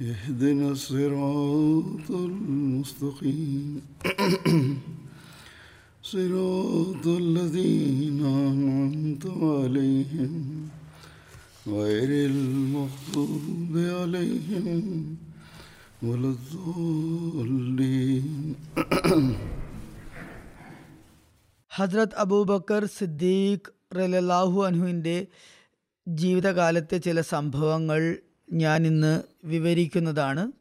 اهدنا الصراط المستقيم صراط الذين أنعمت عليهم غير المغضوب عليهم ولا الضالين ഹജ്രത് അബൂബക്കർ സിദ്ദീഖ് റലാഹു അൻഹുവിൻ്റെ ജീവിതകാലത്തെ ചില സംഭവങ്ങൾ ഞാൻ ഇന്ന് വിവരിക്കുന്നതാണ്.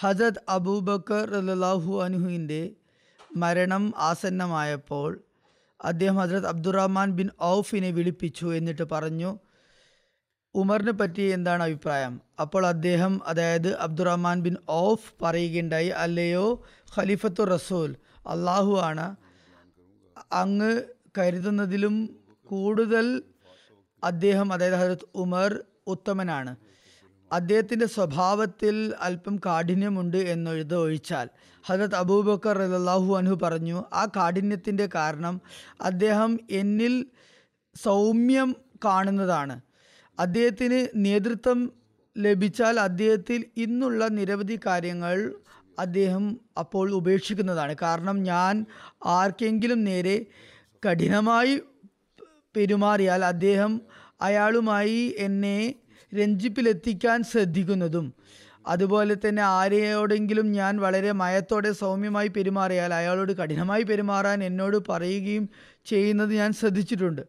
ഹജത് അബൂബക്കർ റലാഹു അനുഹുവിന്റെ മരണം ആസന്നമായപ്പോൾ അദ്ദേഹം ഹജ്രത് അബ്ദുറഹ്മാൻ ബിൻ ഔഫിനെ വിളിപ്പിച്ചു എന്നിട്ട് പറഞ്ഞു ഉമറിനെ പറ്റി എന്താണ് അഭിപ്രായം? അപ്പോൾ അദ്ദേഹം അതായത് അബ്ദുറഹ്മാൻ ബിൻ ഔഫ് പറയുകയുണ്ടായി അല്ലയോ ഖലീഫത്തു റസൂൽ അള്ളാഹു ആണ്. അങ്ങ് കരുതുന്നതിലും കൂടുതൽ അദ്ദേഹം അതായത് ഹജരത് ഉമർ ഉത്തമനാണ്. അദ്ദേഹത്തിന്റെ സ്വഭാവത്തിൽ അല്പം കാഠിന്യമുണ്ട് എന്നെഴുത ഒഴിച്ചാൽ ഹജരത് അബൂബക്കർ അള്ളാഹു അനു പറഞ്ഞു ആ കാഠിന്യത്തിന്റെ കാരണം അദ്ദേഹം എന്നിൽ സൗമ്യം കാണുന്നതാണ്. അദ്ദേഹത്തിന് നേതൃത്വം ലഭിച്ചാൽ അദ്ദേഹത്തിൽ ഇന്നുള്ള നിരവധി കാര്യങ്ങൾ അദ്ദേഹം അപ്പോൾ ഉപേക്ഷിക്കുന്നതാണ്. കാരണം ഞാൻ ആർക്കെങ്കിലും നേരെ കഠിനമായി പെരുമാറിയാൽ അദ്ദേഹം അയാളുമായി എന്നെ രഞ്ജിപ്പിലെത്തിക്കാൻ ശ്രദ്ധിക്കുന്നതും. അതുപോലെ തന്നെ ആരെയോടെങ്കിലും ഞാൻ വളരെ മയത്തോടെ സൗമ്യമായി പെരുമാറിയാൽ അയാളോട് കഠിനമായി പെരുമാറാൻ എന്നോട് പറയുകയും ചെയ്യുന്നത് ഞാൻ ശ്രദ്ധിച്ചിട്ടുണ്ട്.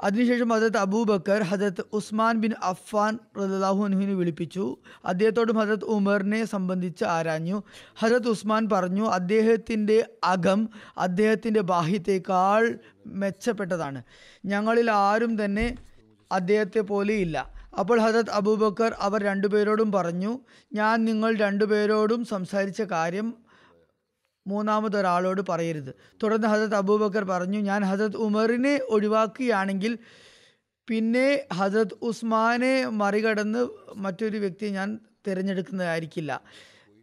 അതിനുശേഷം ഹജരത്ത് അബൂബക്കർ ഹജരത്ത് ഉസ്മാൻ ബിൻ അഫ്ഫാൻ റദാഹുനുഹിനെ വിളിപ്പിച്ചു. അദ്ദേഹത്തോടും ഹജരത്ത് ഉമറിനെ സംബന്ധിച്ച് ആരാഞ്ഞു. ഹജരത്ത് ഉസ്മാൻ പറഞ്ഞു അദ്ദേഹത്തിന്റെ അകം അദ്ദേഹത്തിന്റെ ബാഹ്യത്തേക്കാൾ മെച്ചപ്പെട്ടതാണ്. ഞങ്ങളിൽ ആരും തന്നെ അദ്ദേഹത്തെ പോലെയില്ല. അപ്പോൾ ഹജത് അബൂബക്കർ അവർ രണ്ടുപേരോടും പറഞ്ഞു ഞാൻ നിങ്ങൾ രണ്ടുപേരോടും സംസാരിച്ച കാര്യം മൂന്നാമതൊരാളോട് പറയരുത്. തുടർന്ന് ഹജത് അബൂബക്കർ പറഞ്ഞു ഞാൻ ഹജത് ഉമറിനെ ഒഴിവാക്കുകയാണെങ്കിൽ പിന്നെ ഹജത് ഉസ്മാനെ മറികടന്ന് മറ്റൊരു വ്യക്തിയെ ഞാൻ തിരഞ്ഞെടുക്കുന്നതായിരിക്കില്ല.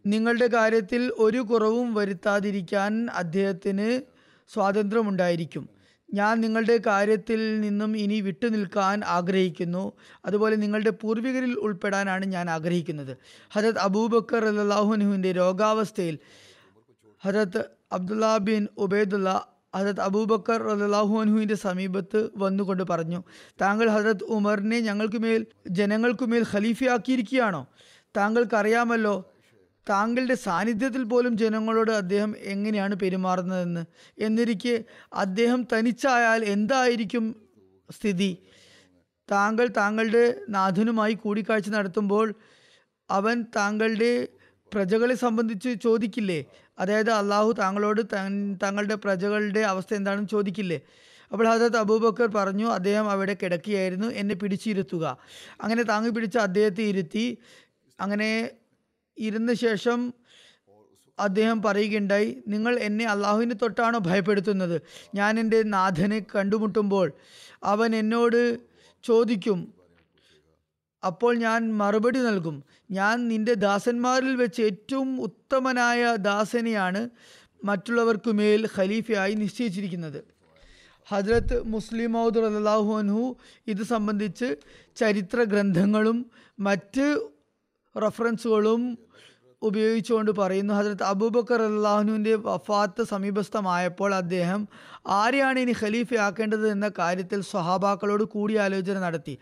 നിങ്ങളുടെ കാര്യത്തിൽ ഒരു കുറവും വരുത്താതിരിക്കാൻ അദ്ദേഹത്തിന് സ്വാതന്ത്ര്യമുണ്ടായിരിക്കും. ഞാൻ നിങ്ങളുടെ കാര്യത്തിൽ നിന്നും ഇനി വിട്ടുനിൽക്കാൻ ആഗ്രഹിക്കുന്നു. അതുപോലെ നിങ്ങളുടെ പൂർവികരിൽ ഉൾപ്പെടാനാണ് ഞാൻ ആഗ്രഹിക്കുന്നത്. ഹജത് അബൂബക്കർ അല്ലാഹുനുവിന്റെ രോഗാവസ്ഥയിൽ ഹജത് അബ്ദുല്ല ബിൻ ഉബൈദുല്ല ഹജത് അബൂബക്കർ അള്ളാഹുഅൻഹുവിന്റെ സമീപത്ത് വന്നുകൊണ്ട് പറഞ്ഞു താങ്കൾ ഹജരത് ഉമറിനെ ഞങ്ങൾക്കുമേൽ ജനങ്ങൾക്കുമേൽ ഖലീഫയാക്കിയിരിക്കുകയാണോ? താങ്കൾക്കറിയാമല്ലോ താങ്കളുടെ സാന്നിധ്യത്തിൽ പോലും ജനങ്ങളോട് അദ്ദേഹം എങ്ങനെയാണ് പെരുമാറുന്നതെന്ന് എന്നിരിക്കെ അദ്ദേഹം തനിച്ചായാൽ എന്തായിരിക്കും സ്ഥിതി? താങ്കൾ താങ്കളുടെ നാഥനുമായി കൂടിക്കാഴ്ച നടത്തുമ്പോൾ അവൻ താങ്കളുടെ പ്രജകളെ സംബന്ധിച്ച് ചോദിക്കില്ലേ? അതായത് അള്ളാഹു താങ്കളോട് താങ്കളുടെ പ്രജകളുടെ അവസ്ഥ എന്താണെന്ന് ചോദിക്കില്ലേ? അപ്പോൾ ഹജരത് അബൂബക്കർ പറഞ്ഞു അദ്ദേഹം അവിടെ കിടക്കുകയായിരുന്നു എന്നെ പിടിച്ചിരുത്തുക. അങ്ങനെ താങ്ങി പിടിച്ച് അദ്ദേഹത്തെ ഇരുത്തി അങ്ങനെ ഇരുന്ന ശേഷം അദ്ദേഹം പറയുകയുണ്ടായി നിങ്ങൾ എന്നെ അള്ളാഹുവിനെ തൊട്ടാണോ ഭയപ്പെടുത്തുന്നത്? ഞാൻ എന്റെ നാഥനെ കണ്ടുമുട്ടുമ്പോൾ അവൻ എന്നോട് ചോദിക്കും അപ്പോൾ ഞാൻ മറുപടി നൽകും. ഞാൻ നിന്റെ ദാസന്മാരിൽ വെച്ച് ഏറ്റവും ഉത്തമനായ ദാസനെയാണ് മറ്റുള്ളവർക്കുമേൽ ഖലീഫയായി നിശ്ചയിച്ചിരിക്കുന്നത്. ഹജ്രത്ത് മുസ്ലിം മൗദ് അള്ളാഹു അൻഹു ഇത് സംബന്ധിച്ച് ചരിത്ര ഗ്രന്ഥങ്ങളും മറ്റ് റഫറൻസുകളും ഉപയോഗിച്ചുകൊണ്ട് പറയുന്നു. ഹജരത്ത് അബൂബക്കർ അള്ളാഹുനുവിന്റെ വഫാത്ത് സമീപസ്ഥമായപ്പോൾ അദ്ദേഹം ആരെയാണ് ഇനി ഖലീഫയാക്കേണ്ടത് എന്ന കാര്യത്തിൽ സ്വഹാബാക്കളോട് കൂടിയാലോചന നടത്തി.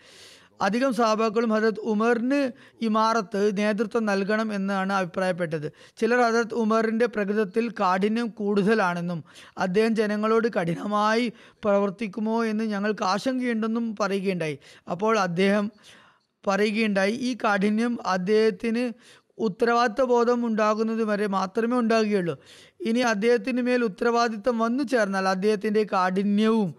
അധികം സഹാബാക്കളും ഹജരത് ഉമറിന് ഇമാറത്ത് നേതൃത്വം നൽകണം എന്നാണ് അഭിപ്രായപ്പെട്ടത്. ചിലർ ഹജരത് ഉമറിന്റെ പ്രകൃതത്തിൽ കാഠിന്യം കൂടുതലാണെന്നും അദ്ദേഹം ജനങ്ങളോട് കഠിനമായി പ്രവർത്തിക്കുമോ എന്ന് ഞങ്ങൾക്ക് ആശങ്കയുണ്ടെന്നും പറയുകയുണ്ടായി. അപ്പോൾ അദ്ദേഹം പറയുകയുണ്ടായി ഈ കാഠിന്യം അദ്ദേഹത്തിന് ഉത്തരവാദിത്ത ബോധം ഉണ്ടാകുന്നത് വരെ മാത്രമേ ഉണ്ടാകുകയുള്ളൂ. ഇനി അദ്ദേഹത്തിന് മേൽ ഉത്തരവാദിത്തം വന്നു ചേർന്നാൽ അദ്ദേഹത്തിന്റെ കാഠിന്യവും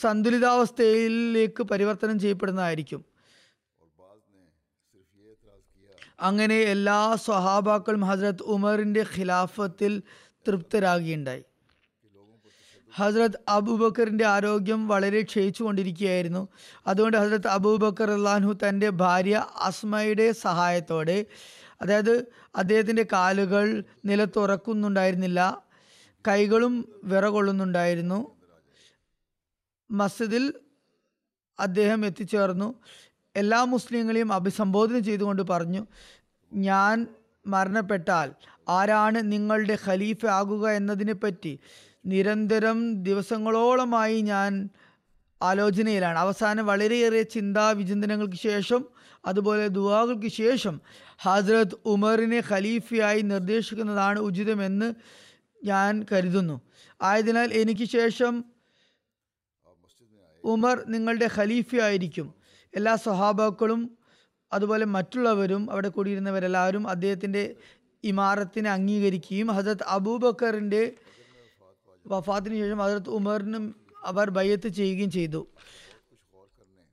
സന്തുലിതാവസ്ഥയിലേക്ക് പരിവർത്തനം ചെയ്യപ്പെടുന്നതായിരിക്കും. അങ്ങനെ എല്ലാ സ്വഹാബാക്കളും ഹസ്രത് ഉമറിന്റെ ഖിലാഫത്തിൽ തൃപ്തരാകുകയുണ്ടായി. ഹസ്രത് അബൂബക്കറിന്റെ ആരോഗ്യം വളരെ ക്ഷയിച്ചു കൊണ്ടിരിക്കുകയായിരുന്നു അതുകൊണ്ട് ഹസ്രത് അബൂബക്കർ അള്ളാഹു തന്റെ ഭാര്യ അസ്മയുടെ സഹായത്തോടെ അതായത് അദ്ദേഹത്തിന്റെ കാലുകൾ നിലത്തുറക്കുന്നുണ്ടായിരുന്നില്ല കൈകളും വിറകൊള്ളുന്നുണ്ടായിരുന്നു. മസ്ജിദിൽ അദ്ദേഹം എത്തിച്ചേർന്നു. എല്ലാ മുസ്ലിങ്ങളെയും അഭിസംബോധന ചെയ്തുകൊണ്ട് പറഞ്ഞു ഞാൻ മരണപ്പെട്ടാൽ ആരാണ് നിങ്ങളുടെ ഖലീഫ ആകുക എന്നതിനെപ്പറ്റി നിരന്തരം ദിവസങ്ങളോളമായി ഞാൻ ആലോചനയിലാണ്. അവസാനം വളരെയേറെ ചിന്താ വിചിന്തനങ്ങൾക്ക് ശേഷം അതുപോലെ ദുവാകൾക്ക് ശേഷം ഹസ്രത് ഉമറിനെ ഖലീഫയായി നിർദ്ദേശിക്കുന്നതാണ് ഉചിതമെന്ന് ഞാൻ കരുതുന്നു. ആയതിനാൽ എനിക്ക് ശേഷം ഉമർ നിങ്ങളുടെ ഖലീഫയായിരിക്കും. എല്ലാ സ്വഹാബാക്കളും അതുപോലെ മറ്റുള്ളവരും അവിടെ കൂടിയിരുന്നവരെല്ലാവരും അദ്ദേഹത്തിന്റെ ഇമാറത്തിനെ അംഗീകരിക്കുകയും ഹജരത് അബൂബക്കറിന്റെ വഫാത്തിന് ശേഷം ഹസരത് ഉമറിനും അവർ ബയ്യത്ത് ചെയ്യുകയും ചെയ്തു.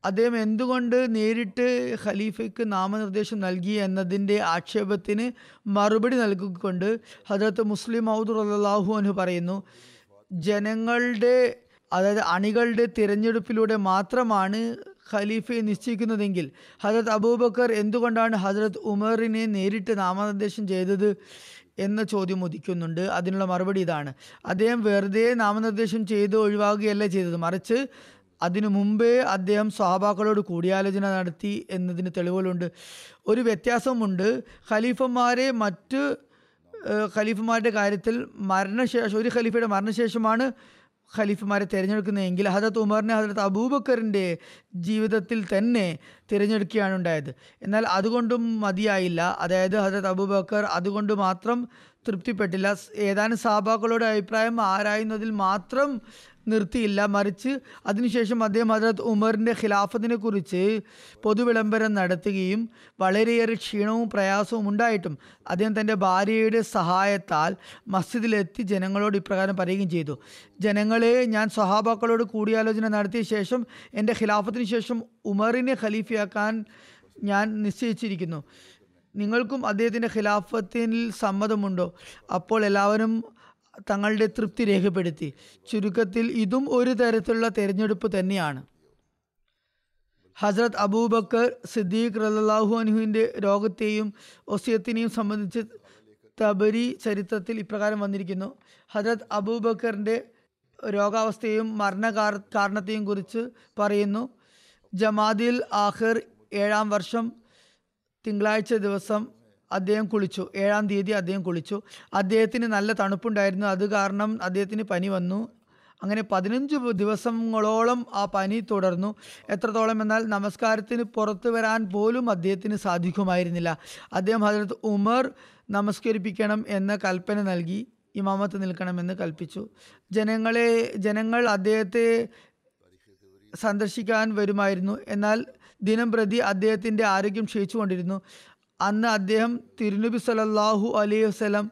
അദ്ദേഹം എന്തുകൊണ്ട് നേരിട്ട് ഖലീഫയ്ക്ക് നാമനിർദ്ദേശം നൽകി എന്നതിന്റെ ആക്ഷേപത്തിന് മറുപടി നൽകിക്കൊണ്ട് ഹജറത്ത് മുസ്ലിം മൗദുർ അള്ളാഹു അനു പറയുന്നു ജനങ്ങളുടെ അതായത് അണികളുടെ തിരഞ്ഞെടുപ്പിലൂടെ മാത്രമാണ് ഖലീഫയെ നിശ്ചയിക്കുന്നതെങ്കിൽ ഹജരത് അബൂബക്കർ എന്തുകൊണ്ടാണ് ഹജരത് ഉമറിനെ നേരിട്ട് നാമനിർദ്ദേശം ചെയ്തത് എന്ന ചോദ്യം ഉദിക്കുന്നുണ്ട്. അതിനുള്ള മറുപടി ഇതാണ്. അദ്ദേഹം വെറുതെ നാമനിർദ്ദേശം ചെയ്ത് ഒഴിവാകുകയല്ല ചെയ്തത്. മറിച്ച് അതിനു മുമ്പേ അദ്ദേഹം സ്വഹാബാക്കളോട് കൂടിയാലോചന നടത്തി എന്നതിന് തെളിവുകളുണ്ട്. ഒരു വ്യത്യാസമുണ്ട്. ഖലീഫന്മാരെ മറ്റ് ഖലീഫുമാരുടെ കാര്യത്തിൽ മരണശേഷം ഒരു ഖലീഫയുടെ മരണശേഷമാണ് ഖലീഫുമാരെ തിരഞ്ഞെടുക്കുന്നതെങ്കിൽ ഹജരത് ഉമറിനെ ഹജരത് അബൂബക്കറിന്റെ ജീവിതത്തിൽ തന്നെ തിരഞ്ഞെടുക്കുകയാണ് ഉണ്ടായത്. എന്നാൽ അതുകൊണ്ടും മതിയായില്ല. അതായത് ഹജരത് അബൂബക്കർ അതുകൊണ്ട് മാത്രം തൃപ്തിപ്പെട്ടില്ല. ഏതാനും സാബാക്കളുടെ അഭിപ്രായം ആരായുന്നതിൽ മാത്രം നിർത്തിയില്ല. മറിച്ച് അതിനുശേഷം അദ്ദേഹം ഹജറത് ഉമറിന്റെ ഖിലാഫത്തിനെ കുറിച്ച് പൊതുവിളംബരം നടത്തുകയും വളരെയേറെ ക്ഷീണവും പ്രയാസവും ഉണ്ടായിട്ടും അദ്ദേഹം തന്റെ ഭാര്യയുടെ സഹായത്താൽ മസ്ജിദിലെത്തി ജനങ്ങളോട് ഇപ്രകാരം പറയുകയും ചെയ്തു. ജനങ്ങളെ ഞാൻ സ്വഹാബാക്കളോട് കൂടിയാലോചന നടത്തിയ ശേഷം എന്റെ ഖിലാഫത്തിന് ശേഷം ഉമറിനെ ഖലീഫയാക്കാൻ ഞാൻ നിശ്ചയിച്ചിരിക്കുന്നു. നിങ്ങൾക്കും അദ്ദേഹത്തിന്റെ ഖിലാഫത്തിൽ സമ്മതമുണ്ടോ? അപ്പോൾ എല്ലാവരും തങ്ങളുടെ തൃപ്തി രേഖപ്പെടുത്തി. ചുരുക്കത്തിൽ ഇതും ഒരു തരത്തിലുള്ള തെരഞ്ഞെടുപ്പ് തന്നെയാണ്. ഹസ്രത് അബൂബക്കർ സിദ്ദീഖ് റലാഹു അനുഹുവിന്റെ രോഗത്തെയും ഒസിയത്തിനെയും സംബന്ധിച്ച് തബരി ചരിത്രത്തിൽ ഇപ്രകാരം വന്നിരിക്കുന്നു. ഹസ്രത് അബൂബക്കറിന്റെ രോഗാവസ്ഥയും മരണ കാരണത്തെയും കുറിച്ച് പറയുന്നു. ജമാദിൽ ആഖിർ ഏഴാം വർഷം തിങ്കളാഴ്ച ദിവസം അദ്ദേഹം കുളിച്ചു. ഏഴാം തീയതി അദ്ദേഹം കുളിച്ചു. അദ്ദേഹത്തിന് നല്ല തണുപ്പുണ്ടായിരുന്നു. അത് കാരണം അദ്ദേഹത്തിന് പനി വന്നു. അങ്ങനെ പതിനഞ്ച് ദിവസങ്ങളോളം ആ പനി തുടർന്നു. എത്രത്തോളം എന്നാൽ നമസ്കാരത്തിന് പുറത്തു വരാൻ പോലും അദ്ദേഹത്തിന് സാധിക്കുമായിരുന്നില്ല. അദ്ദേഹം ഹജരത്ത് ഉമർ നമസ്കരിപ്പിക്കണം എന്ന കൽപ്പന നൽകി. ഇമാമത്ത് നിൽക്കണമെന്ന് കൽപ്പിച്ചു. ജനങ്ങളെ ജനങ്ങൾ അദ്ദേഹത്തെ സന്ദർശിക്കാൻ വരുമായിരുന്നു. എന്നാൽ ദിനം പ്രതി അദ്ദേഹത്തിന്റെ ആരോഗ്യം ക്ഷയിച്ചുകൊണ്ടിരുന്നു. അന്ന് അദ്ദേഹം തിരുനബി സലല്ലാഹു അലൈഹി വസ്ലം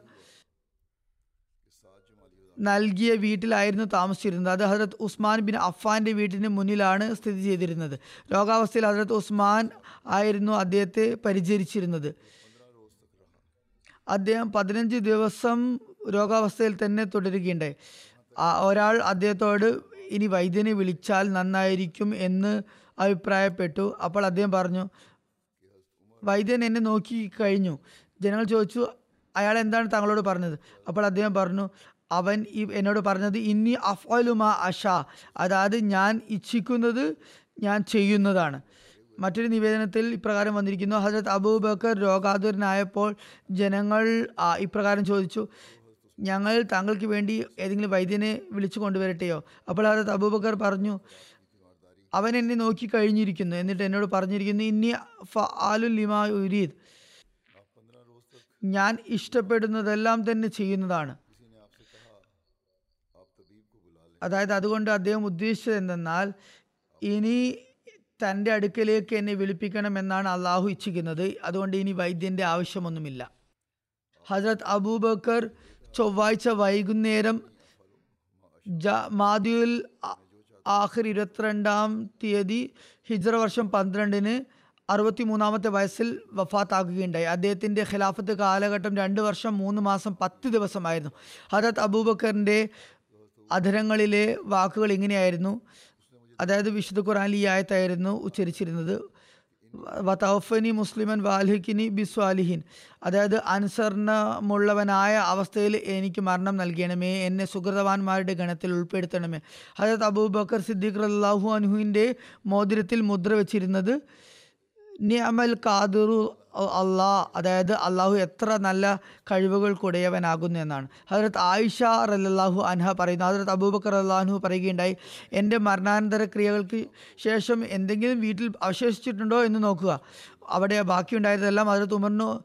നൽകിയ വീട്ടിലായിരുന്നു താമസിച്ചിരുന്നത്. അത് ഹജരത് ഉസ്മാൻ ബിൻ അഫ്ഫാന്റെ വീട്ടിന് മുന്നിലാണ് സ്ഥിതി ചെയ്തിരുന്നത്. രോഗാവസ്ഥയിൽ ഹജരത് ഉസ്മാൻ ആയിരുന്നു അദ്ദേഹത്തെ പരിചരിച്ചിരുന്നത്. അദ്ദേഹം പതിനഞ്ച് ദിവസം രോഗാവസ്ഥയിൽ തന്നെ തുടരുകയുണ്ടായി. ഒരാൾ അദ്ദേഹത്തോട് ഇനി വൈദ്യനെ വിളിച്ചാൽ നന്നായിരിക്കും എന്ന് അഭിപ്രായപ്പെട്ടു. അപ്പോൾ അദ്ദേഹം പറഞ്ഞു വൈദ്യൻ എന്നെ നോക്കി കഴിഞ്ഞു. ജനങ്ങൾ ചോദിച്ചു അയാൾ എന്താണ് താങ്കളോട് പറഞ്ഞത്? അപ്പോൾ അദ്ദേഹം പറഞ്ഞു അവൻ ഈ എന്നോട് പറഞ്ഞത് ഇന്നി അഫലുമ അഷ. അതായത് ഞാൻ ഇച്ഛിക്കുന്നത് ഞാൻ ചെയ്യുന്നതാണ്. മറ്റൊരു നിവേദനത്തിൽ ഇപ്രകാരം വന്നിരിക്കുന്നു ഹജരത് അബൂബക്കർ രോഗാതുരനായപ്പോൾ ജനങ്ങൾ ഇപ്രകാരം ചോദിച്ചു ഞങ്ങൾ താങ്കൾക്ക് വേണ്ടി ഏതെങ്കിലും വൈദ്യനെ വിളിച്ചു കൊണ്ടുവരട്ടെയോ? അപ്പോൾ ഹജരത് അബൂബക്കർ പറഞ്ഞു അവൻ എന്നെ നോക്കി കഴിഞ്ഞിരിക്കുന്നു. എന്നിട്ട് എന്നോട് പറഞ്ഞിരിക്കുന്നു ഇനി ഫാലുൽ ലിമാ ഞാൻ ഇഷ്ടപ്പെടുന്നതെല്ലാം തന്നെ ചെയ്യുന്നതാണ്. അതായത് അതുകൊണ്ട് അദ്ദേഹം ഉദ്ദേശിച്ചത് എന്തെന്നാൽ ഇനി തന്റെ അടുക്കലേക്ക് എന്നെ വിളിപ്പിക്കണമെന്നാണ് അള്ളാഹു ഇച്ഛിക്കുന്നത്. അതുകൊണ്ട് ഇനി വൈദ്യന്റെ ആവശ്യമൊന്നുമില്ല. ഹജ്രത് അബൂബക്കർ ചൊവ്വാഴ്ച വൈകുന്നേരം മാദിയുൽ ആഖിർ ഇരുപത്തിരണ്ടാം തീയതി ഹിജ്റ വർഷം പന്ത്രണ്ടിന് അറുപത്തി മൂന്നാമത്തെ വയസ്സിൽ വഫാത്താക്കുകയുണ്ടായി അദ്ദേഹത്തിന്റെ ഖിലാഫത്ത് കാലഘട്ടം രണ്ട് വർഷം മൂന്ന് മാസം പത്ത് ദിവസമായിരുന്നു. ഹജരത് അബൂബക്കറിന്റെ അധരങ്ങളിലെ വാക്കുകൾ ഇങ്ങനെയായിരുന്നു. അതായത് വിശുദ്ധ ഖുറാൻ ഈ ആയത്തായിരുന്നു ഉച്ചരിച്ചിരുന്നത്. വതൗഫനി മുസ്ലിമൻ വാൽഹിക്കിനി ബിസ്വാലിഹിൻ. അതായത് അനുസരണമുള്ളവനായ അവസ്ഥയിൽ എനിക്ക് മരണം നൽകണമേ എന്നെ സുഹൃതവാന്മാരുടെ ഗണത്തിൽ ഉൾപ്പെടുത്തണമേ. അതായത് അബൂബക്കർ സിദ്ദീഖ് അള്ളാഹു അനുഹുവിന്റെ മോതിരത്തിൽ മുദ്ര വെച്ചിരുന്നത് നിയമൽ കാദിറു അള്ളാ അതായത് അള്ളാഹു എത്ര നല്ല കഴിവുകൾ കൂടിയവനാകുന്നു എന്നാണ്. ഹജരത് ആയിഷ റല്ലാഹു അൻഹ പറയുന്നു ഹജരത് അബൂബക്കർ അള്ളാഹു പറയുകയുണ്ടായി എന്റെ മരണാനന്തര ക്രിയകൾക്ക് ശേഷം എന്തെങ്കിലും വീട്ടിൽ അവശേഷിച്ചിട്ടുണ്ടോ എന്ന് നോക്കുക. അവിടെ ബാക്കിയുണ്ടായതെല്ലാം ഹജരത് ഉമറിന്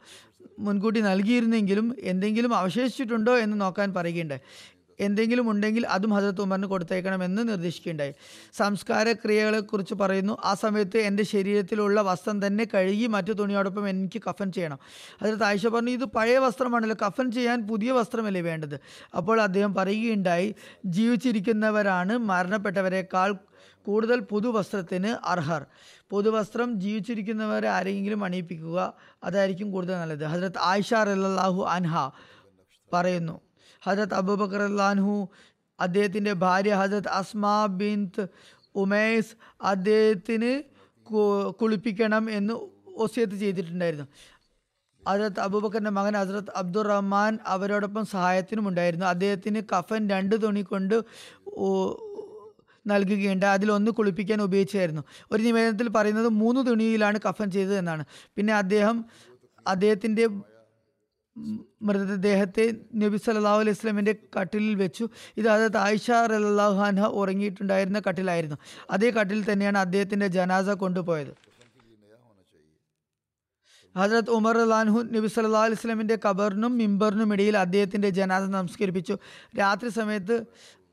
മുൻകൂട്ടി നൽകിയിരുന്നെങ്കിലും എന്തെങ്കിലും അവശേഷിച്ചിട്ടുണ്ടോ എന്ന് നോക്കാൻ പറയുകയുണ്ടായി. എന്തെങ്കിലും ഉണ്ടെങ്കിൽ അതും ഹജരത്ത് ഉമറിന് കൊടുത്തേക്കണമെന്ന് നിർദ്ദേശിക്കുകയുണ്ടായി. സംസ്കാര ക്രിയകളെക്കുറിച്ച് പറയുന്നു ആ സമയത്ത് എന്റെ ശരീരത്തിലുള്ള വസ്ത്രം തന്നെ കഴുകി മറ്റു തുണിയോടൊപ്പം എനിക്ക് കഫൻ ചെയ്യണം. ഹജരത്ത് ആയിഷ പറഞ്ഞു ഇത് പഴയ വസ്ത്രമാണല്ലോ കഫൻ ചെയ്യാൻ പുതിയ വസ്ത്രമല്ലേ വേണ്ടത്? അപ്പോൾ അദ്ദേഹം പറയുകയുണ്ടായി ജീവിച്ചിരിക്കുന്നവരാണ് മരണപ്പെട്ടവരെക്കാൾ കൂടുതൽ പുതുവസ്ത്രത്തിന് അർഹർ. പുതുവസ്ത്രം ജീവിച്ചിരിക്കുന്നവരെ ആരെങ്കിലും അണിയിപ്പിക്കുക അതായിരിക്കും കൂടുതൽ നല്ലത്. ഹജരത്ത് ആയിഷ റല്ലാഹു അൻഹ പറയുന്നു. ഹജരത് അബൂബക്കർ അള്ളാൻഹു അദ്ദേഹത്തിന്റെ ഭാര്യ ഹജരത് അസ്മാ ബിന്ത് ഉമേസ് അദ്ദേഹത്തിന് കുളിപ്പിക്കണം എന്ന് ഒസിയത്ത് ചെയ്തിട്ടുണ്ടായിരുന്നു. ഹജരത്ത് അബൂബക്കറിന്റെ മകൻ ഹസരത് അബ്ദുറഹ്മാൻ അവരോടൊപ്പം സഹായത്തിനും ഉണ്ടായിരുന്നു. അദ്ദേഹത്തിന് കഫൻ രണ്ട് തുണി കൊണ്ട് നൽകുകയുണ്ട് അതിലൊന്ന് കുളിപ്പിക്കാൻ ഉപയോഗിച്ചായിരുന്നു. ഒരു നിവേദനത്തിൽ പറയുന്നത് മൂന്ന് തുണിയിലാണ് കഫൻ ചെയ്തതെന്നാണ്. പിന്നെ അദ്ദേഹം അദ്ദേഹത്തിന്റെ മൃതദേഹത്തെ നബി സല്ലല്ലാഹു അലൈഹി വസല്ലമയുടെ കട്ടിലിൽ വെച്ചു. ഇത് അതായത് ആയിഷ റളിയല്ലാഹു അൻഹ ഉറങ്ങിയിട്ടുണ്ടായിരുന്ന കട്ടിലായിരുന്നു. അതേ കട്ടിൽ തന്നെയാണ് അദ്ദേഹത്തിന്റെ ജനാസ കൊണ്ടുപോയത്. ഹജരത് ഉമർ അലാൻഹു നബി സല്ലാ അലൈഹി വസല്ലമയുടെ കബറിനും മിമ്പറിനും ഇടയിൽ അദ്ദേഹത്തിന്റെ ജനാസ നമസ്കരിപ്പിച്ചു. രാത്രി സമയത്ത്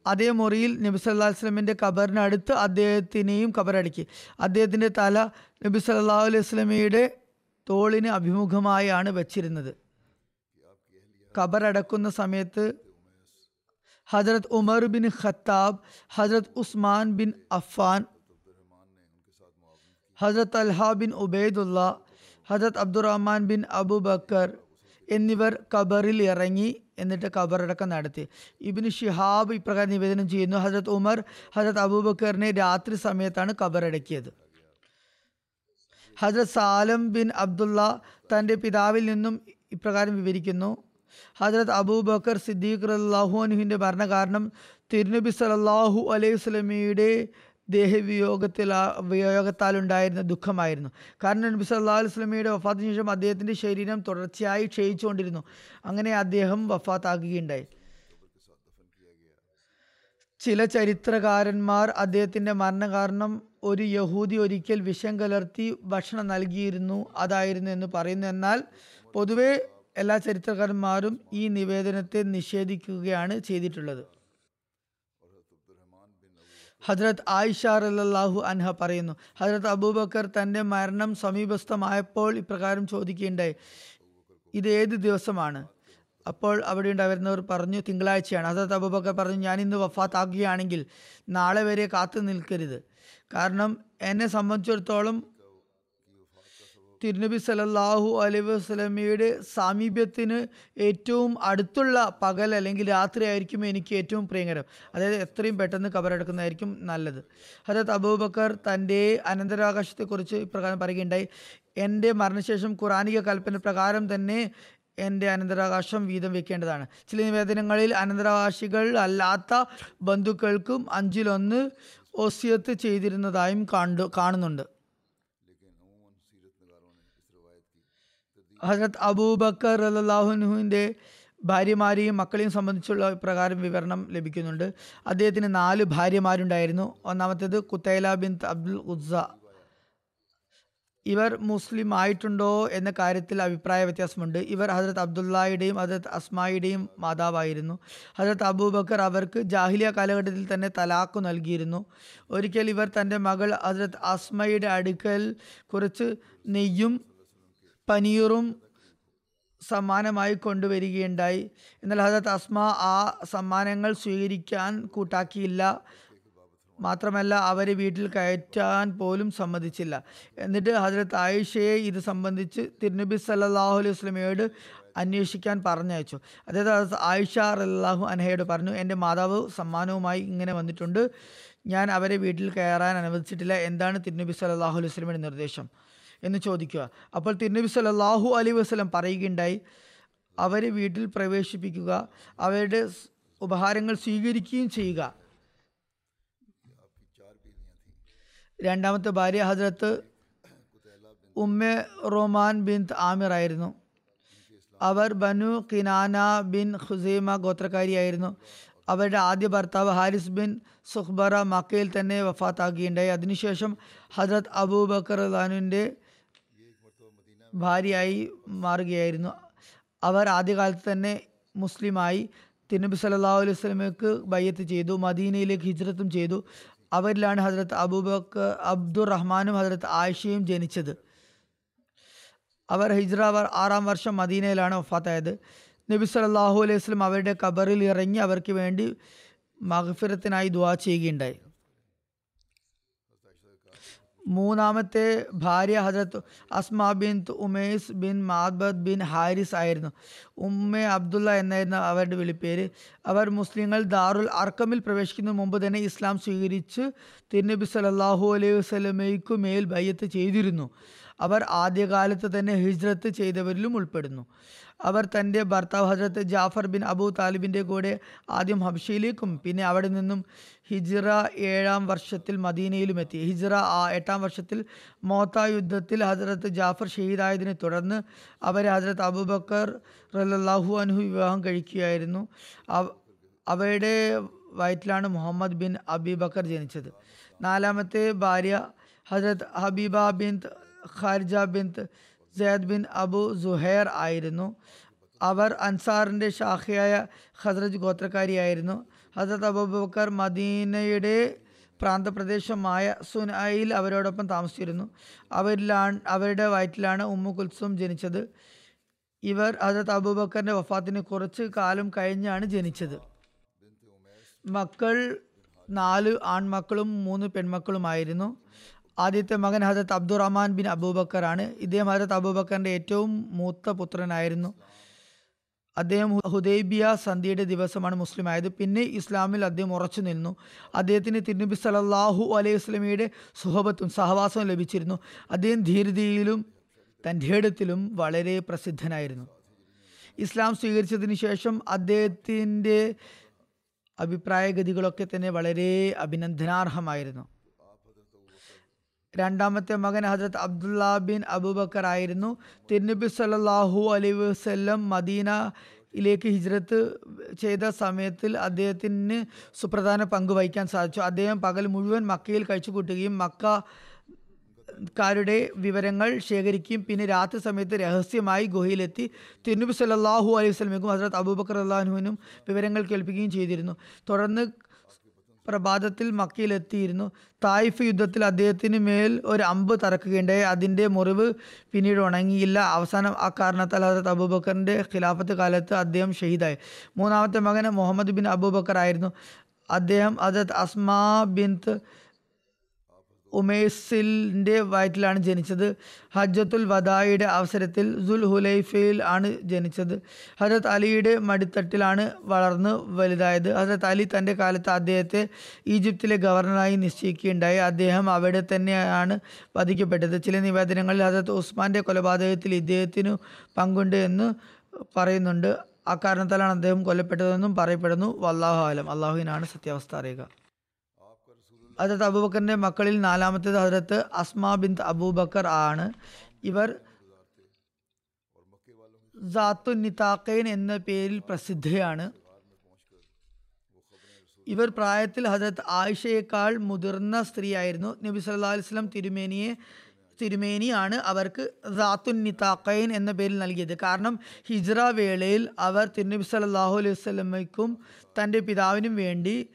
അതേ മുറിയിൽ നബി സല്ലാ വസല്ലമയുടെ കബറിനടുത്ത് അദ്ദേഹത്തിനെയും കബറടുക്കി. അദ്ദേഹത്തിന്റെ തല നബി സല്ലാ അലൈഹി വസല്ലമയുടെ തോളിന് അഭിമുഖമായാണ് വച്ചിരുന്നത്. ഖബറടക്കുന്ന സമയത്ത് Hazrat Umar bin Khattab Hazrat Usman bin Affan Hazrat Alha bin Ubaidullah Hazrat Abdurrahman bin Abubakar എന്നിവർ ഖബറിൽ ഇറങ്ങി എന്നിട്ട് ഖബറടക്കം നടത്തി. ഇബിന് ഷിഹാബ് ഇപ്രകാരം നിവേദനം ചെയ്യുന്നു ഹജ്രത് ഉമർ ഹജ്രത് അബൂബക്കറിനെ രാത്രി സമയത്താണ് ഖബറടക്കിയത്. ഹജ്രത് സാലം ബിൻ അബ്ദുള്ള തന്റെ പിതാവിൽ നിന്നും ഇപ്രകാരം വിവരിക്കുന്നു ഹജരത് അബൂബക്കർ സിദ്ദീഖ് റല്ലാഹുഅനുഹിന്റെ മരണകാരണം തിരുനബി സലല്ലാഹു അലൈഹി സ്വലമിയുടെ ദേഹവിയോഗത്തിൽ വിയോഗത്താൽ ഉണ്ടായിരുന്ന ദുഃഖമായിരുന്നു. കാരണം നബി സല്ലാ അലൈഹി വസല്ലമയുടെ വഫാത്തിന് ശേഷം അദ്ദേഹത്തിന്റെ ശരീരം തുടർച്ചയായി ക്ഷയിച്ചുകൊണ്ടിരുന്നു. അങ്ങനെ അദ്ദേഹം വഫാത്താകുകയുണ്ടായി. ചില ചരിത്രകാരന്മാർ അദ്ദേഹത്തിന്റെ മരണകാരണം ഒരു യഹൂദി ഒരിക്കൽ വിഷം കലർത്തി ഭക്ഷണം നൽകിയിരുന്നു അതായിരുന്നു എന്ന് പറയുന്നു എന്നാൽ പൊതുവെ എല്ലാ ചരിത്രകാരന്മാരും ഈ നിവേദനത്തെ നിഷേധിക്കുകയാണ് ചെയ്തിട്ടുള്ളത്. ഹജ്രത് ആയിഷ റല്ലാഹു അൻഹ പറയുന്നു ഹജ്രത് അബൂബക്കർ തന്റെ മരണം സമീപസ്ഥമായപ്പോൾ ഇപ്രകാരം ചോദിക്കുകയുണ്ടായി ഇത് ഏത് ദിവസമാണ്? അപ്പോൾ അവിടെ ഉണ്ടായിരുന്നവർ പറഞ്ഞു തിങ്കളാഴ്ചയാണ്. ഹസരത്ത് അബൂബക്കർ പറഞ്ഞു ഞാൻ ഇന്ന് വഫാത്താക്കുകയാണെങ്കിൽ നാളെ വരെ കാത്തു നിൽക്കരുത്. കാരണം എന്നെ സംബന്ധിച്ചിടത്തോളം തിരുനബി സലല്ലാഹു അലൈഹി വസല്ലമയുടെ സാമീപ്യത്തിന് ഏറ്റവും അടുത്തുള്ള പകൽ അല്ലെങ്കിൽ രാത്രി ആയിരിക്കും എനിക്ക് ഏറ്റവും പ്രിയങ്കരം. അതായത് എത്രയും പെട്ടെന്ന് കബറടക്കുന്നതായിരിക്കും നല്ലത്. ഹജരത് അബൂബക്കർ തന്റെ അനന്തരാകാശത്തെക്കുറിച്ച് ഇപ്രകാരം പറയുകയുണ്ടായി. എന്റെ മരണശേഷം ഖുറാനിക കൽപ്പന പ്രകാരം തന്നെ എന്റെ അനന്തരാകാശം വീതം വെക്കേണ്ടതാണ്. ചില നിവേദനങ്ങളിൽ അനന്തരാകാശികൾ അല്ലാത്ത ബന്ധുക്കൾക്കും അഞ്ചിലൊന്ന് ഒസിയത്ത് ചെയ്തിരുന്നതായും കാണുന്നുണ്ട്. ഹജരത് അബൂബക്കർ അള്ളാഹുനുഹുവിന്റെ ഭാര്യമാരെയും മക്കളെയും സംബന്ധിച്ചുള്ള പ്രകാരം വിവരണം ലഭിക്കുന്നുണ്ട്. അദ്ദേഹത്തിന് നാല് ഭാര്യമാരുണ്ടായിരുന്നു. ഒന്നാമത്തേത് കുത്തൈല ബിൻ അബ്ദുൽ ഉസ്സ. ഇവർ മുസ്ലിം ആയിട്ടുണ്ടോ എന്ന കാര്യത്തിൽ അഭിപ്രായ വ്യത്യാസമുണ്ട്. ഇവർ ഹജരത് അബ്ദുള്ളയുടെയും ഹജരത് അസ്മായിയുടെയും മാതാവായിരുന്നു. ഹജരത് അബൂബക്കർ അവർക്ക് ജാഹിലിയ കാലഘട്ടത്തിൽ തന്നെ തലാക്ക് നൽകിയിരുന്നു. ഒരിക്കൽ ഇവർ തന്റെ മകൾ ഹജരത് അസ്മയുടെ അടുക്കൽ കുറച്ച് നെയ്യും പനീറും സമ്മാനമായി കൊണ്ടുവരികയുണ്ടായി. എന്നാൽ ഹജത് അസ്മ ആ സമ്മാനങ്ങൾ സ്വീകരിക്കാൻ കൂട്ടാക്കിയില്ല. മാത്രമല്ല അവരെ വീട്ടിൽ കയറ്റാൻ പോലും സമ്മതിച്ചില്ല. എന്നിട്ട് ഹജരത്ത് ആയിഷയെ ഇത് സംബന്ധിച്ച് തിരുനബി സല്ലാഹു അലൈഹി വസ്ലമയോട് അന്വേഷിക്കാൻ പറഞ്ഞയച്ചു. അതായത് ആയിഷ അല്ലാഹു അനഹയോട് പറഞ്ഞു എന്റെ മാതാവ് സമ്മാനവുമായി ഇങ്ങനെ വന്നിട്ടുണ്ട്. ഞാൻ അവരെ വീട്ടിൽ കയറാൻ അനുവദിച്ചിട്ടില്ല. എന്താണ് തിരുനബി സല്ലാഹു അലൈഹി വസ്ലമയുടെ നിർദ്ദേശം? എന്ന് ചോദിക്കുക. അപ്പോൾ തിരുനബി സല്ലാഹു അലൈഹി വസ്ലം പറയുകയുണ്ടായി അവരെ വീട്ടിൽ പ്രവേശിപ്പിക്കുക അവരുടെ ഉപഹാരങ്ങൾ സ്വീകരിക്കുകയും ചെയ്യുക. രണ്ടാമത്തെ ഭാര്യ ഹജ്രത്ത് ഉമ്മ റൊമാൻ ബിൻ ആമിർ ആയിരുന്നു. അവർ ബനു കിനാന ബിൻ ഖുസൈമ ഗോത്രക്കാരിയായിരുന്നു. അവരുടെ ആദ്യ ഭർത്താവ് ഹാരിസ് ബിൻ സുഖ്ബറ മക്കയിൽ തന്നെ വഫാത്താക്കുകയുണ്ടായി അതിനുശേഷം ഹജ്രത് അബൂബക്കർ ലാനുവിന്റെ ഭാര്യയായി മാറുകയായിരുന്നു. അവർ ആദ്യകാലത്ത് തന്നെ മുസ്ലിമായി തിരുനബി സല്ലാ അലൈഹി സ്വലമയ്ക്ക് ബയ്യത്ത് ചെയ്തു മദീനയിലേക്ക് ഹിജ്രത്തും ചെയ്തു. അവരിലാണ് ഹജരത്ത് അബൂബക്കർ അബ്ദുർ റഹ്മാനും ഹജരത്ത് ആയിഷയും ജനിച്ചത്. അവർ ഹിജ്ര ആറാം വർഷം മദീനയിലാണ് വഫാത്തായത്. നബി സല്ലാഹു അലൈഹി വസ്ലം അവരുടെ കബറിൽ ഇറങ്ങി അവർക്ക് വേണ്ടി മഹഫിറത്തിനായി ദുവാ ചെയ്യുകയുണ്ടായി. മൂന്നാമത്തെ ഭാര്യ Hazrat Asma bin Umais bin Mabad bin Haris ആയിരുന്നു. ഉമ്മ അബ്ദുള്ള എന്നായിരുന്നു അവരുടെ വിളിപ്പേര്. അവർ മുസ്ലിങ്ങൾ ദാറുൽ അർക്കമിൽ പ്രവേശിക്കുന്നതിന് മുമ്പ് തന്നെ ഇസ്ലാം സ്വീകരിച്ച് തിരുനബി സലല്ലാഹു അലൈഹി വസ്ലമയ്ക്കു മേൽ ബയ്യത്ത് ചെയ്തിരുന്നു. അവർ ആദ്യകാലത്ത് തന്നെ ഹിജ്രത്ത് ചെയ്തവരിലും ഉൾപ്പെടുന്നു. അവർ തന്റെ ഭർത്താവ് ഹജ്രത്ത് ജാഫർ ബിൻ അബു താലിബിന്റെ കൂടെ ആദ്യം ഹബ്ഷയിലേക്കും പിന്നെ അവിടെ നിന്നും ഹിജ്റ ഏഴാം വർഷത്തിൽ മദീനയിലും എത്തി. ഹിജ്റ എട്ടാം വർഷത്തിൽ മോത്ത യുദ്ധത്തിൽ ഹജ്രത്ത് ജാഫർ ഷഹീദായതിനെ തുടർന്ന് അവരെ ഹജ്രത്ത് അബൂബക്കർ റല്ലാഹു അനുഹു വിവാഹം കഴിക്കുകയായിരുന്നു. അവയുടെ വയറ്റിലാണ് മുഹമ്മദ് ബിൻ അബിബക്കർ ജനിച്ചത്. നാലാമത്തെ ഭാര്യ Hazrat Habiba bin Kharija bin Zaid bin Abu Zuhair ആയിരുന്നു. അവർ അൻസാറിന്റെ ശാഖയായ ഹസ്രജ് ഗോത്രക്കാരിയായിരുന്നു. ഹസരത് അബൂബക്കർ മദീനയുടെ പ്രാന്തപ്രദേശമായ സുനായിൽ അവരോടൊപ്പം താമസിച്ചിരുന്നു. അവരിലാണ് അവരുടെ വയറ്റിലാണ് ഉമ്മു കുൽസും ജനിച്ചത്. ഇവർ ഹസരത് അബൂബക്കറിന്റെ വഫാത്തിന് കുറച്ച് കാലം കഴിഞ്ഞാണ് ജനിച്ചത്. മക്കൾ നാല് ആൺമക്കളും മൂന്ന് പെൺമക്കളുമായിരുന്നു. ആദ്യത്തെ മകൻ ഹജരത്ത് അബ്ദുറഹ്മാൻ ബിൻ അബൂബക്കർ ആണ് ഇദ്ദേഹം ഹജരത്ത് അബൂബക്കറിന്റെ ഏറ്റവും മൂത്ത പുത്രനായിരുന്നു. അദ്ദേഹം ഹുദൈബിയ സന്ധിയുടെ ദിവസമാണ് മുസ്ലിം ആയത്. പിന്നെ ഇസ്ലാമിൽ അദ്ദേഹം ഉറച്ചു നിന്നു. അദ്ദേഹത്തിന് തിരുനബി സലല്ലാഹു അലൈഹി വസ്ലമിയുടെ സുഹബത്തും സഹവാസവും ലഭിച്ചിരുന്നു. അദ്ദേഹം ധീരതയിലും തന്റെ ഇടത്തിലും വളരെ പ്രസിദ്ധനായിരുന്നു. ഇസ്ലാം സ്വീകരിച്ചതിന് ശേഷം അദ്ദേഹത്തിന്റെ അഭിപ്രായഗതികളൊക്കെ തന്നെ വളരെ അഭിനന്ദനാർഹമായിരുന്നു. രണ്ടാമത്തെ മകൻ ഹജ്രത് അബ്ദുള്ള ബിൻ അബൂബക്കർ ആയിരുന്നു. തിരുനബി സല്ലാഹു അലൈഹി വസ്ല്ലം മദീനയിലേക്ക് ഹിജ്രത്ത് ചെയ്ത സമയത്തിൽ അദ്ദേഹത്തിന് സുപ്രധാന പങ്ക് വഹിക്കാൻ സാധിച്ചു. അദ്ദേഹം പകൽ മുഴുവൻ മക്കയിൽ കഴിച്ചുകൂട്ടുകയും മക്ക ക്കാരുടെ വിവരങ്ങൾ ശേഖരിക്കുകയും പിന്നെ രാത്രി സമയത്ത് രഹസ്യമായി ഗുഹയിലെത്തി തിരുനബി സല്ലാഹു അലൈഹി സ്വലമിക്കും ഹസരത് അബൂബക്കർ അള്ളാഹുവിനും വിവരങ്ങൾ കേൾപ്പിക്കുകയും ചെയ്തിരുന്നു. തുടർന്ന് പ്രഭാതത്തിൽ മക്കയിലെത്തിയിരുന്നു. തായിഫ് യുദ്ധത്തിൽ അദ്ദേഹത്തിന് മേൽ ഒരു അമ്പ് തറക്കുകയുണ്ടായി. അതിന്റെ മുറിവ് പിന്നീട് ഉണങ്ങിയില്ല. അവസാനം ആ കാരണത്താൽ ഹസരത് അബൂബക്കറിന്റെ ഖിലാഫത്ത് കാലത്ത് അദ്ദേഹം ഷഹീദായി. മൂന്നാമത്തെ മകൻ മുഹമ്മദ് ബിൻ അബൂബക്കർ ആയിരുന്നു. അദ്ദേഹം ഹസരത് അസ്മാ ബിൻ ഉമേസിന്റെ വയറ്റിലാണ് ജനിച്ചത്. ഹജ്ജത്തുൽ വദായിയുടെ അവസരത്തിൽ സുൽ ഹുലൈഫയിൽ ആണ് ജനിച്ചത്. ഹജരത് അലിയുടെ മടിത്തട്ടിലാണ് വളർന്ന് വലുതായത്. ഹജരത് അലി തന്റെ കാലത്ത് അദ്ദേഹത്തെ ഈജിപ്തിലെ ഗവർണറായി നിശ്ചയിക്കുകയുണ്ടായി. അദ്ദേഹം അവിടെ തന്നെയാണ് വധിക്കപ്പെട്ടത്. ചില നിവേദനങ്ങളിൽ ഹജരത് ഉസ്മാന്റെ കൊലപാതകത്തിൽ ഇദ്ദേഹത്തിനു പങ്കുണ്ട് എന്ന് പറയുന്നുണ്ട്. അക്കാരണത്താലാണ് അദ്ദേഹം കൊല്ലപ്പെട്ടതെന്നും പറയപ്പെടുന്നു. വല്ലാഹു ആലം. അള്ളാഹുവിനാണ് സത്യാവസ്ഥ അറിയുക. ഹജരത്ത് അബൂബക്കറിന്റെ മക്കളിൽ നാലാമത്തേത് ഹജരത്ത് അസ്മാ ബിൻ അബൂബക്കർ ആണ്. ഇവർ സാത്തു നിതാക്കൈൻ എന്ന പേരിൽ പ്രസിദ്ധയാണ്. ഇവർ പ്രായത്തിൽ ഹജരത്ത് ആയിഷയേക്കാൾ മുതിർന്ന സ്ത്രീയായിരുന്നു. നബി സല്ലല്ലാഹു അലൈഹി വസല്ലം തിരുമേനിയെ തിരുമേനിയാണ് അവർക്ക് റാത്തുൻ നിതാക്കൈൻ എന്ന പേരിൽ നൽകിയത്. കാരണം ഹിജ്റ വേളയിൽ അവർ തിരുനബി സല്ലാഹു അലൈഹി വസല്ലമയ്ക്കും തന്റെ പിതാവിനും വേണ്ടി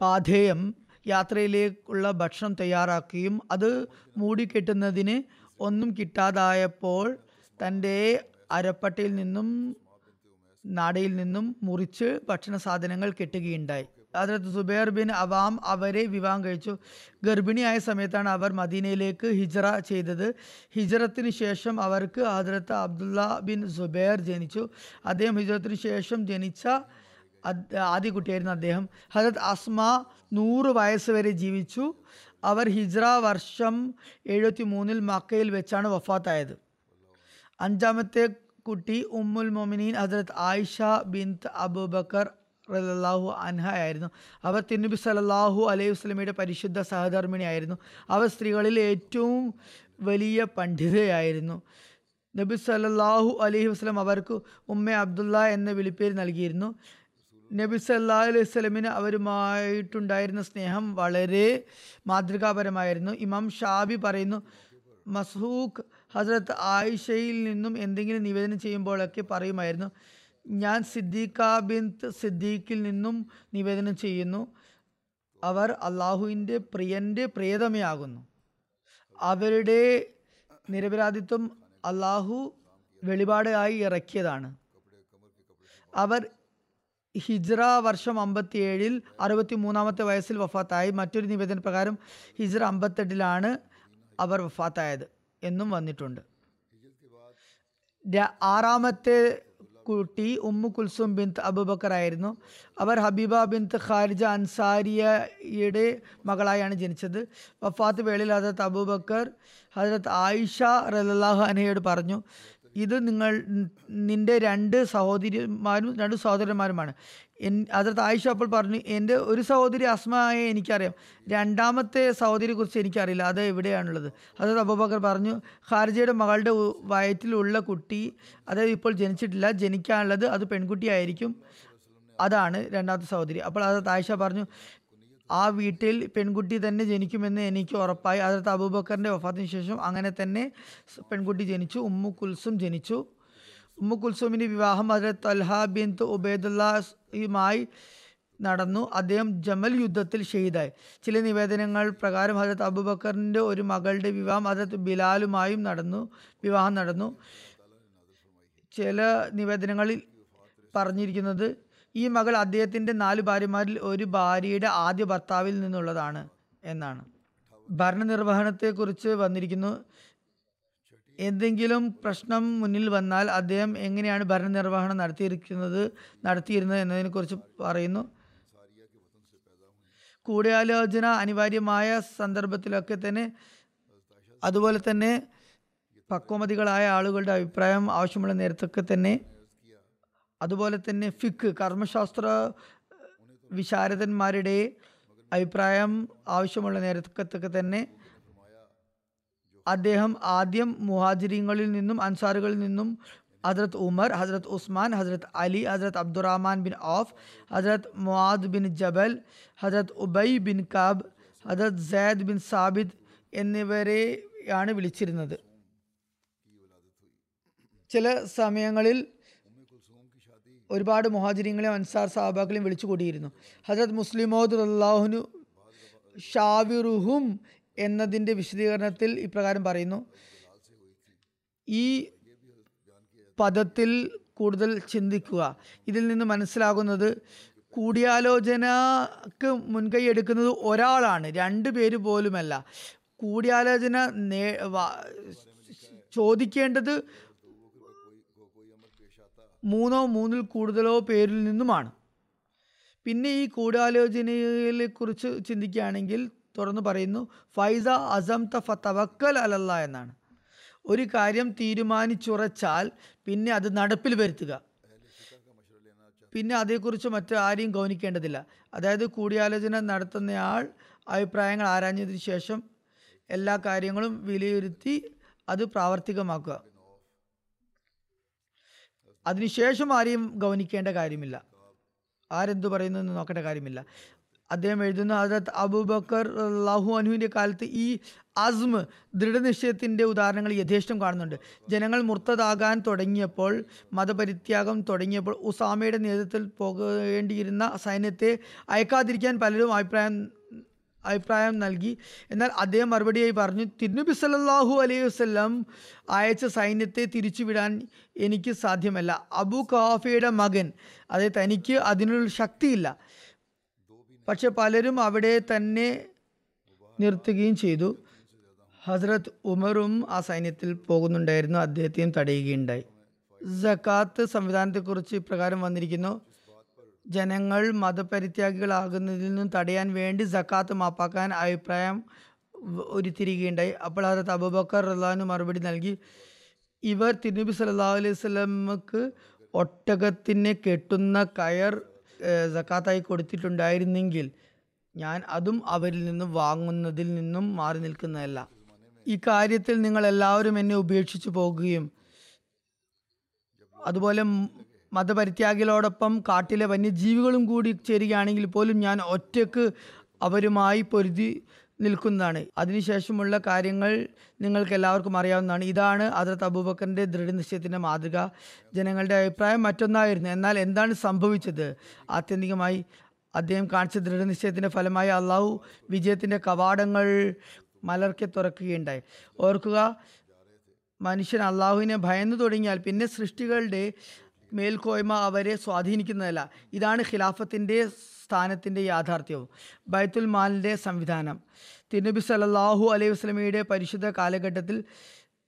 പാധേയം യാത്രയിലേക്കുള്ള ഭക്ഷണം തയ്യാറാക്കുകയും അത് മൂടിക്കെട്ടുന്നതിന് ഒന്നും കിട്ടാതായപ്പോൾ തന്റെ അരപ്പട്ടയിൽ നിന്നും നാടയിൽ നിന്നും മുറിച്ച് ഭക്ഷണ സാധനങ്ങൾ കെട്ടുകയുണ്ടായി. അതിനകത്ത് സുബൈർ ബിൻ അവാം അവരെ വിവാഹം കഴിച്ചു. ഗർഭിണിയായ സമയത്താണ് അവർ മദീനയിലേക്ക് ഹിജറ ചെയ്തത്. ഹിജറത്തിന് ശേഷം അവർക്ക് ഹജരത്ത് അബ്ദുള്ള ബിൻ സുബൈർ ജനിച്ചു. അദ്ദേഹം ഹിജറത്തിന് ശേഷം ജനിച്ച ആദ്യ കുട്ടിയായിരുന്നു അദ്ദേഹം. ഹജത് അസ്മ നൂറ് വയസ്സ് വരെ ജീവിച്ചു. അവർ ഹിജ്ര വർഷം എഴുപത്തി മൂന്നിൽ മക്കയിൽ വെച്ചാണ് വഫാത്തായത്. അഞ്ചാമത്തെ കുട്ടി ഉമ്മുൽ മൊമിനീൻ ഹജരത് ആയിഷ ബിന്ത് അബൂബക്കർ റലാഹു അൻഹ ആയിരുന്നു. അവർ തിരുനബി സല്ലല്ലാഹു അലൈഹി വസ്ലമിയുടെ പരിശുദ്ധ സഹധർമ്മിണിയായിരുന്നു അവർ സ്ത്രീകളിൽ ഏറ്റവും വലിയ പണ്ഡിതയായിരുന്നു. നബി സല്ലാഹു അലൈഹി വസ്ലം അവർക്ക് ഉമ്മ അബ്ദുള്ള എന്ന വിളിപ്പേര് നൽകിയിരുന്നു. നബി സല്ലാ അലൈഹി സ്വലമിന് അവരുമായിട്ടുണ്ടായിരുന്ന സ്നേഹം വളരെ മാതൃകാപരമായിരുന്നു. ഇമാം ഷാബി പറയുന്നു മസൂഖ് ഹസ്രത്ത് ആയിഷയിൽ നിന്നും എന്തെങ്കിലും നിവേദനം ചെയ്യുമ്പോഴൊക്കെ പറയുമായിരുന്നു ഞാൻ സിദ്ദീഖ ബിന്ത് സിദ്ദീഖിൽ നിന്നും നിവേദനം ചെയ്യുന്നു. അവർ അള്ളാഹുവിന്റെ പ്രിയന്റെ പ്രിയതമയാകുന്നു. അവരുടെ നിരപരാധിത്വം അള്ളാഹു വെളിപാടായി ഇറക്കിയതാണ്. അവർ ഹിജ്റ വർഷം അമ്പത്തിയേഴിൽ അറുപത്തി മൂന്നാമത്തെ വയസ്സിൽ വഫാത്തായി. മറ്റൊരു നിവേദന പ്രകാരം ഹിജ്റ അമ്പത്തെട്ടിലാണ് അവർ വഫാത്തായത് എന്നും വന്നിട്ടുണ്ട്. ആറാമത്തെ കുട്ടി ഉമ്മു കുൽസും ബിന്ത് അബുബക്കർ ആയിരുന്നു. അവർ ഹബീബ ബിന്ത് ഖാരിജ അൻസാരിയയുടെ മകളായാണ് ജനിച്ചത്. വഫാത്ത് വേളയിൽ ഹജരത്ത് അബൂബക്കർ ഹജരത്ത് ആയിഷ റലാഹു അനയോട് പറഞ്ഞു ഇത് നിങ്ങൾ നിന്റെ രണ്ട് സഹോദരിമാരും രണ്ട് സഹോദരന്മാരുമാണ്. എൻ അതിർത്ത് ആയിഷ അപ്പോൾ പറഞ്ഞു എന്റെ ഒരു സഹോദരി അസ്മയെ എനിക്കറിയാം. രണ്ടാമത്തെ സഹോദരിയെ കുറിച്ച് എനിക്കറിയില്ല. അത് എവിടെയാണുള്ളത്? ഹജരത്ത് അബൂബക്കർ പറഞ്ഞു ഖാർജയുടെ മകളുടെ വയറ്റിലുള്ള കുട്ടി അതായത് ഇപ്പോൾ ജനിച്ചിട്ടില്ല. ജനിക്കാനുള്ളത് അത് പെൺകുട്ടിയായിരിക്കും. അതാണ് രണ്ടാമത്തെ സഹോദരി. അപ്പോൾ ഹജരത്ത് ആയിഷ പറഞ്ഞു ആ വീട്ടിൽ പെൺകുട്ടി തന്നെ ജനിക്കുമെന്ന് എനിക്ക് ഉറപ്പായി. അതിർത്ത് അബൂബക്കറിന്റെ വഫാത്തിന് ശേഷം അങ്ങനെ തന്നെ പെൺകുട്ടി ജനിച്ചു. ഉമ്മു കുൽസും ജനിച്ചു. ഉമ്മു കുൽസുമിന്റെ വിവാഹം അതിർത്ത് അൽഹ ബിൻ ഉബൈദുല്ലായുമായി നടന്നു. അദ്ദേഹം ജമൽ യുദ്ധത്തിൽ ഷെയ്ദായി ചില നിവേദനങ്ങൾ പ്രകാരം ഹജരത്ത് അബൂബക്കറിന്റെ ഒരു മകളുടെ വിവാഹം ഹജരത്ത് ബിലാലുമായും നടന്നു. വിവാഹം നടന്നു. ചില നിവേദനങ്ങളിൽ പറഞ്ഞിരിക്കുന്നത് ഈ മകൾ അദ്ദേഹത്തിന്റെ നാല് ഭാര്യമാരിൽ ഒരു ഭാര്യയുടെ ആദ്യ ഭർത്താവിൽ നിന്നുള്ളതാണ് എന്നാണ്. ഭരണനിർവഹണത്തെക്കുറിച്ച് വന്നിരിക്കുന്നു. എന്തെങ്കിലും പ്രശ്നം മുന്നിൽ വന്നാൽ അദ്ദേഹം എങ്ങനെയാണ് ഭരണനിർവഹണം നടത്തിയിരിക്കുന്നത് നടത്തിയിരുന്നത് എന്നതിനെക്കുറിച്ച് പറയുന്നു. കൂടിയാലോചന അനിവാര്യമായ സന്ദർഭത്തിലൊക്കെ തന്നെ അതുപോലെ തന്നെ പക്വമതികളായ ആളുകളുടെ അഭിപ്രായം ആവശ്യമുള്ള നേരത്തൊക്കെ തന്നെ അതുപോലെ തന്നെ ഫിക്ക് കർമ്മശാസ്ത്ര വിശാരദന്മാരുടെ അഭിപ്രായം ആവശ്യമുള്ള നേരത്തൊക്കെ തന്നെ അദ്ദേഹം ആദ്യം മുഹാജിരിങ്ങളിൽ നിന്നും അൻസാറുകളിൽ നിന്നും ഹജ്രത് ഉമർ ഹജ്രത് ഉസ്മാൻ ഹജ്രത് അലി ഹജ്രത് അബ്ദുറഹ്മാൻ ബിൻ ഔഫ് ഹജ്രത് മുആദ് ബിൻ ജബൽ Hazrat ഉബൈ bin cab Hazrat Syed bin Sabid എന്നിവരെയാണ് വിളിച്ചിരുന്നത്. ചില സമയങ്ങളിൽ ഒരുപാട് മുഹാജിരിങ്ങളെയും അൻസാർ സഹബാക്കളെയും വിളിച്ചു കൂടിയിരുന്നു. ഹജരത് മുസ്ലിമോദ് അള്ളാഹുനു ഷാവിറുഹും എന്നതിന്റെ വിശദീകരണത്തിൽ ഇപ്രകാരം പറയുന്നു. ഈ പദത്തിൽ കൂടുതൽ ചിന്തിക്കുക. ഇതിൽ നിന്ന് മനസ്സിലാകുന്നത് കൂടിയാലോചനക്ക് മുൻകൈ എടുക്കുന്നത് ഒരാളാണ് രണ്ട് പേര് പോലുമല്ല. കൂടിയാലോചന നേ ചോദിക്കേണ്ടത് മൂന്നോ മൂന്നിൽ കൂടുതലോ പേരിൽ നിന്നുമാണ്. പിന്നെ ഈ കൂടാലോചനയെ കുറിച്ച് ചിന്തിക്കുകയാണെങ്കിൽ തുറന്നു പറയുന്നു ഫൈസ അസം തഫ തവക്കൽ അലല്ല എന്നാണ്. ഒരു കാര്യം തീരുമാനിച്ചുറച്ചാൽ പിന്നെ അത് നടപ്പിൽ വരുത്തുക. പിന്നെ അതേക്കുറിച്ച് മറ്റു ആരെയും ഗൗനിക്കേണ്ടതില്ല. അതായത് കൂടിയാലോചന നടത്തുന്നയാൾ അഭിപ്രായങ്ങൾ ആരാഞ്ഞതിന് ശേഷം എല്ലാ കാര്യങ്ങളും വിലയിരുത്തി അത് പ്രാവർത്തികമാക്കുക. അതിനുശേഷം ആരെയും ഗൗനിക്കേണ്ട കാര്യമില്ല. ആരെന്തു പറയുന്നു എന്ന് നോക്കേണ്ട കാര്യമില്ല. അദ്ദേഹം എഴുതുന്ന ഹജരത് അബൂബക്കർ ലാഹു അനുവിന്റെ കാലത്ത് ഈ അസ്മ് ദൃഢനിശ്ചയത്തിന്റെ ഉദാഹരണങ്ങൾ യഥേഷ്ടം കാണുന്നുണ്ട്. ജനങ്ങൾ മുർത്തതാകാൻ തുടങ്ങിയപ്പോൾ മതപരിത്യാഗം തുടങ്ങിയപ്പോൾ ഉസാമയുടെ നേതൃത്വത്തിൽ പോകേണ്ടിയിരുന്ന സൈന്യത്തെ അയക്കാതിരിക്കാൻ പലരും അഭിപ്രായം അഭിപ്രായം നൽകി. എന്നാൽ അദ്ദേഹം മറുപടിയായി പറഞ്ഞു തിരുനബി സല്ലാഹു അലൈഹി വസല്ലം അയച്ച സൈന്യത്തെ തിരിച്ചുവിടാൻ എനിക്ക് സാധ്യമല്ല. അബു ഖാഫയുടെ മകൻ അതായത് തനിക്ക് അതിനുള്ള ശക്തിയില്ല. പക്ഷെ പലരും അവിടെ തന്നെ നിർത്തുകയും ചെയ്തു. ഹസ്രത്ത് ഉമറും ആ സൈന്യത്തിൽ പോകുന്നുണ്ടായിരുന്നു. അദ്ദേഹത്തെയും തടയുകയുണ്ടായി. ജക്കാത്ത് സംവിധാനത്തെക്കുറിച്ച് ഇപ്രകാരം വന്നിരിക്കുന്നു. ജനങ്ങൾ മതപരിത്യാഗികളാകുന്നതിൽ നിന്നും തടയാൻ വേണ്ടി സക്കാത്ത് മാപ്പാക്കാൻ അഭിപ്രായം ഉരുത്തിരിക്കുകയുണ്ടായി അപ്പോൾ ഹസരത്ത് അബൂബക്കർ റഹ്ലാനു മറുപടി നൽകി ഇവർ തിരുനബി സല്ലാ അലൈഹി സ്വലമക്ക് ഒട്ടകത്തിനെ കെട്ടുന്ന കയർ സക്കാത്തായി കൊടുത്തിട്ടുണ്ടായിരുന്നെങ്കിൽ ഞാൻ അതും അവരിൽ നിന്നും വാങ്ങുന്നതിൽ നിന്നും മാറി നിൽക്കുന്നതല്ല. ഈ കാര്യത്തിൽ നിങ്ങൾ എല്ലാവരും എന്നെ ഉപേക്ഷിച്ചു പോകുകയും അതുപോലെ മതപരിത്യാഗികളോടൊപ്പം കാട്ടിലെ വന്യജീവികളും കൂടി ചേരുകയാണെങ്കിൽ പോലും ഞാൻ ഒറ്റയ്ക്ക് അവരുമായി പൊരുതി നിൽക്കുന്നതാണ്. അതിനുശേഷമുള്ള കാര്യങ്ങൾ നിങ്ങൾക്ക് എല്ലാവർക്കും അറിയാവുന്നതാണ്. ഇതാണ് അതിർത്ത് അബൂബക്കറിന്റെ ദൃഢനിശ്ചയത്തിന്റെ മാതൃക. ജനങ്ങളുടെ അഭിപ്രായം മറ്റൊന്നായിരുന്നു. എന്നാൽ എന്താണ് സംഭവിച്ചത്? ആത്യന്തികമായി അദ്ദേഹം കാണിച്ച ദൃഢനിശ്ചയത്തിന്റെ ഫലമായി അള്ളാഹു വിജയത്തിന്റെ കവാടങ്ങൾ മലർക്കെ തുറക്കുകയുണ്ടായി. ഓർക്കുക മനുഷ്യൻ അള്ളാഹുവിനെ ഭയന്നു തുടങ്ങിയാൽ പിന്നെ സൃഷ്ടികളുടെ മേൽക്കോയ്മ അവരെ സ്വാധീനിക്കുന്നതല്ല. ഇതാണ് ഖിലാഫത്തിന്റെ സ്ഥാനത്തിന്റെ യാഥാർത്ഥ്യവും. ബൈത്തുൽ മാലിന്റെ സംവിധാനം. തിരുനബി സല്ലല്ലാഹു അലൈഹി വസ്ലമിയുടെ പരിശുദ്ധ കാലഘട്ടത്തിൽ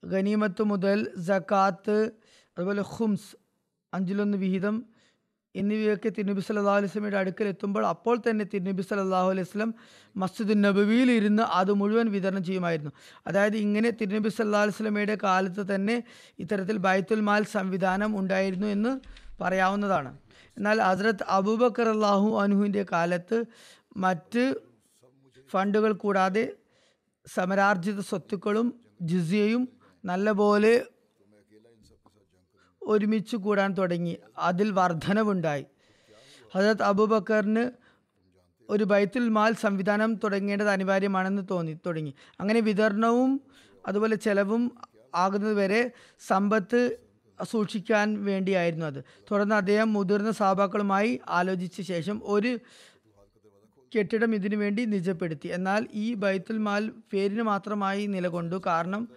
ഗനീമത്ത് മുതൽ ജക്കാത്ത് അതുപോലെ ഹുംസ് അഞ്ചിലൊന്ന് വിഹിതം എന്നിവയൊക്കെ തിരുനബി സല്ലല്ലാഹു അലൈഹി വസല്ലമയുടെ അടുക്കൽ എത്തുമ്പോൾ അപ്പോൾ തന്നെ തിരുനബി സല്ലല്ലാഹു അലൈഹി വസല്ലം മസ്ജിദ് നബവിയിൽ ഇരുന്ന് അത് മുഴുവൻ വിതരണം ചെയ്യുമായിരുന്നു. അതായത് ഇങ്ങനെ തിരുനബി സല്ലല്ലാഹു അലൈഹി വസല്ലമയുടെ കാലത്ത് തന്നെ ഇത്തരത്തിൽ ബൈത്തുൽ മാൽ സംവിധാനം ഉണ്ടായിരുന്നു എന്ന് പറയാവുന്നതാണ്. എന്നാൽ ഹസ്രത്ത് അബൂബക്കർ അള്ളാഹു അനുഹുവിന്റെ കാലത്ത് മറ്റ് ഫണ്ടുകൾ കൂടാതെ സമരാർജിത സ്വത്തുക്കളും ജിസിയയും നല്ലപോലെ ഒരുമിച്ച് കൂടാൻ തുടങ്ങി. അതിൽ വർധനവുണ്ടായി. ഹജരത് അബൂബക്കറിന് ഒരു ബൈത്തുൽ മാൽ സംവിധാനം തുടങ്ങേണ്ടത് അനിവാര്യമാണെന്ന് തോന്നി തുടങ്ങി. അങ്ങനെ വിതരണവും അതുപോലെ ചെലവും ആകുന്നത് വരെ സമ്പത്ത് സൂക്ഷിക്കാൻ വേണ്ടിയായിരുന്നു അത്. തുടർന്ന് അദ്ദേഹം മുതിർന്ന സാബാക്കളുമായി ആലോചിച്ച ശേഷം ഒരു കെട്ടിടം ഇതിനു വേണ്ടി നിജപ്പെടുത്തി. എന്നാൽ ഈ ബൈത്തുൽ മാൽ പേരിന് മാത്രമായി നിലകൊണ്ടു. കാരണം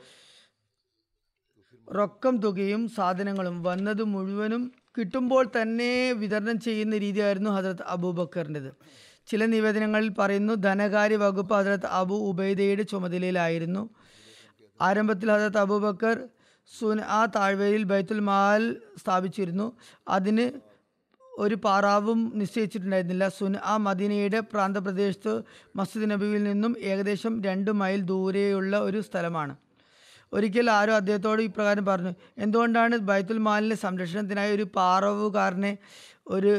റൊക്കം തുകയും സാധനങ്ങളും വന്നത് മുഴുവനും കിട്ടുമ്പോൾ തന്നെ വിതരണം ചെയ്യുന്ന രീതിയായിരുന്നു ഹജറത്ത് അബൂബക്കറിന്റെത്. ചില നിവേദനങ്ങളിൽ പറയുന്നു ധനകാര്യ വകുപ്പ് ഹജറത്ത് അബു ഉബൈദയുടെ ചുമതലയിലായിരുന്നു. ആരംഭത്തിൽ ഹജറത്ത് അബൂബക്കർ സുൻ ആ താഴ്വരയിൽ ബൈത്തുൽ മാൽ സ്ഥാപിച്ചിരുന്നു. അതിന് ഒരു പാറാവും നിശ്ചയിച്ചിട്ടുണ്ടായിരുന്നില്ല. സുൻ ആ മദീനയുടെ പ്രാന്തപ്രദേശത്ത് മസ്ജിദ് നബിയിൽ നിന്നും ഏകദേശം രണ്ട് മൈൽ ദൂരെയുള്ള ഒരു സ്ഥലമാണ്. ഒരിക്കൽ ആരോ അദ്ദേഹത്തോട് ഇപ്രകാരം പറഞ്ഞു എന്തുകൊണ്ടാണ് ബൈത്തുൽ മാലിന്റെ സംരക്ഷണത്തിനായി ഒരു പാറവുകാരനെ ഒരു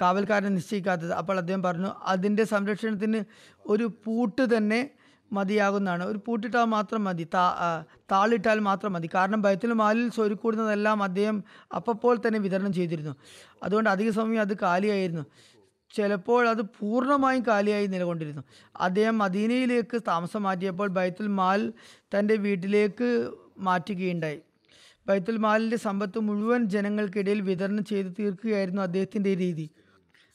കാവൽക്കാരനെ നിശ്ചയിക്കാത്തത്? അപ്പോൾ അദ്ദേഹം പറഞ്ഞു അതിന്റെ സംരക്ഷണത്തിന് ഒരു പൂട്ട് തന്നെ മതിയാകുന്നതാണ്. ഒരു പൂട്ടിട്ടാൽ മാത്രം മതി താ താളിട്ടാൽ മാത്രം മതി. കാരണം ബൈത്തുൽ മാലിൽ സ്വരുക്കൂടുന്നതെല്ലാം അദ്ദേഹം അപ്പോൾ തന്നെ വിതരണം ചെയ്തിരുന്നു. അതുകൊണ്ട് അധിക സമയം അത് കാലിയായിരുന്നു. ചിലപ്പോൾ അത് പൂർണമായും കാലിയായി നിലകൊണ്ടിരുന്നു. അദ്ദേഹം മദീനയിലേക്ക് താമസം മാറ്റിയപ്പോൾ ബൈത്തുൽ മാൽ തന്റെ വീട്ടിലേക്ക് മാറ്റുകയുണ്ടായി. ബൈത്തുൽ മാലിന്റെ സമ്പത്ത് മുഴുവൻ ജനങ്ങൾക്കിടയിൽ വിതരണം ചെയ്ത് തീർക്കുകയായിരുന്നു അദ്ദേഹത്തിന്റെ രീതി.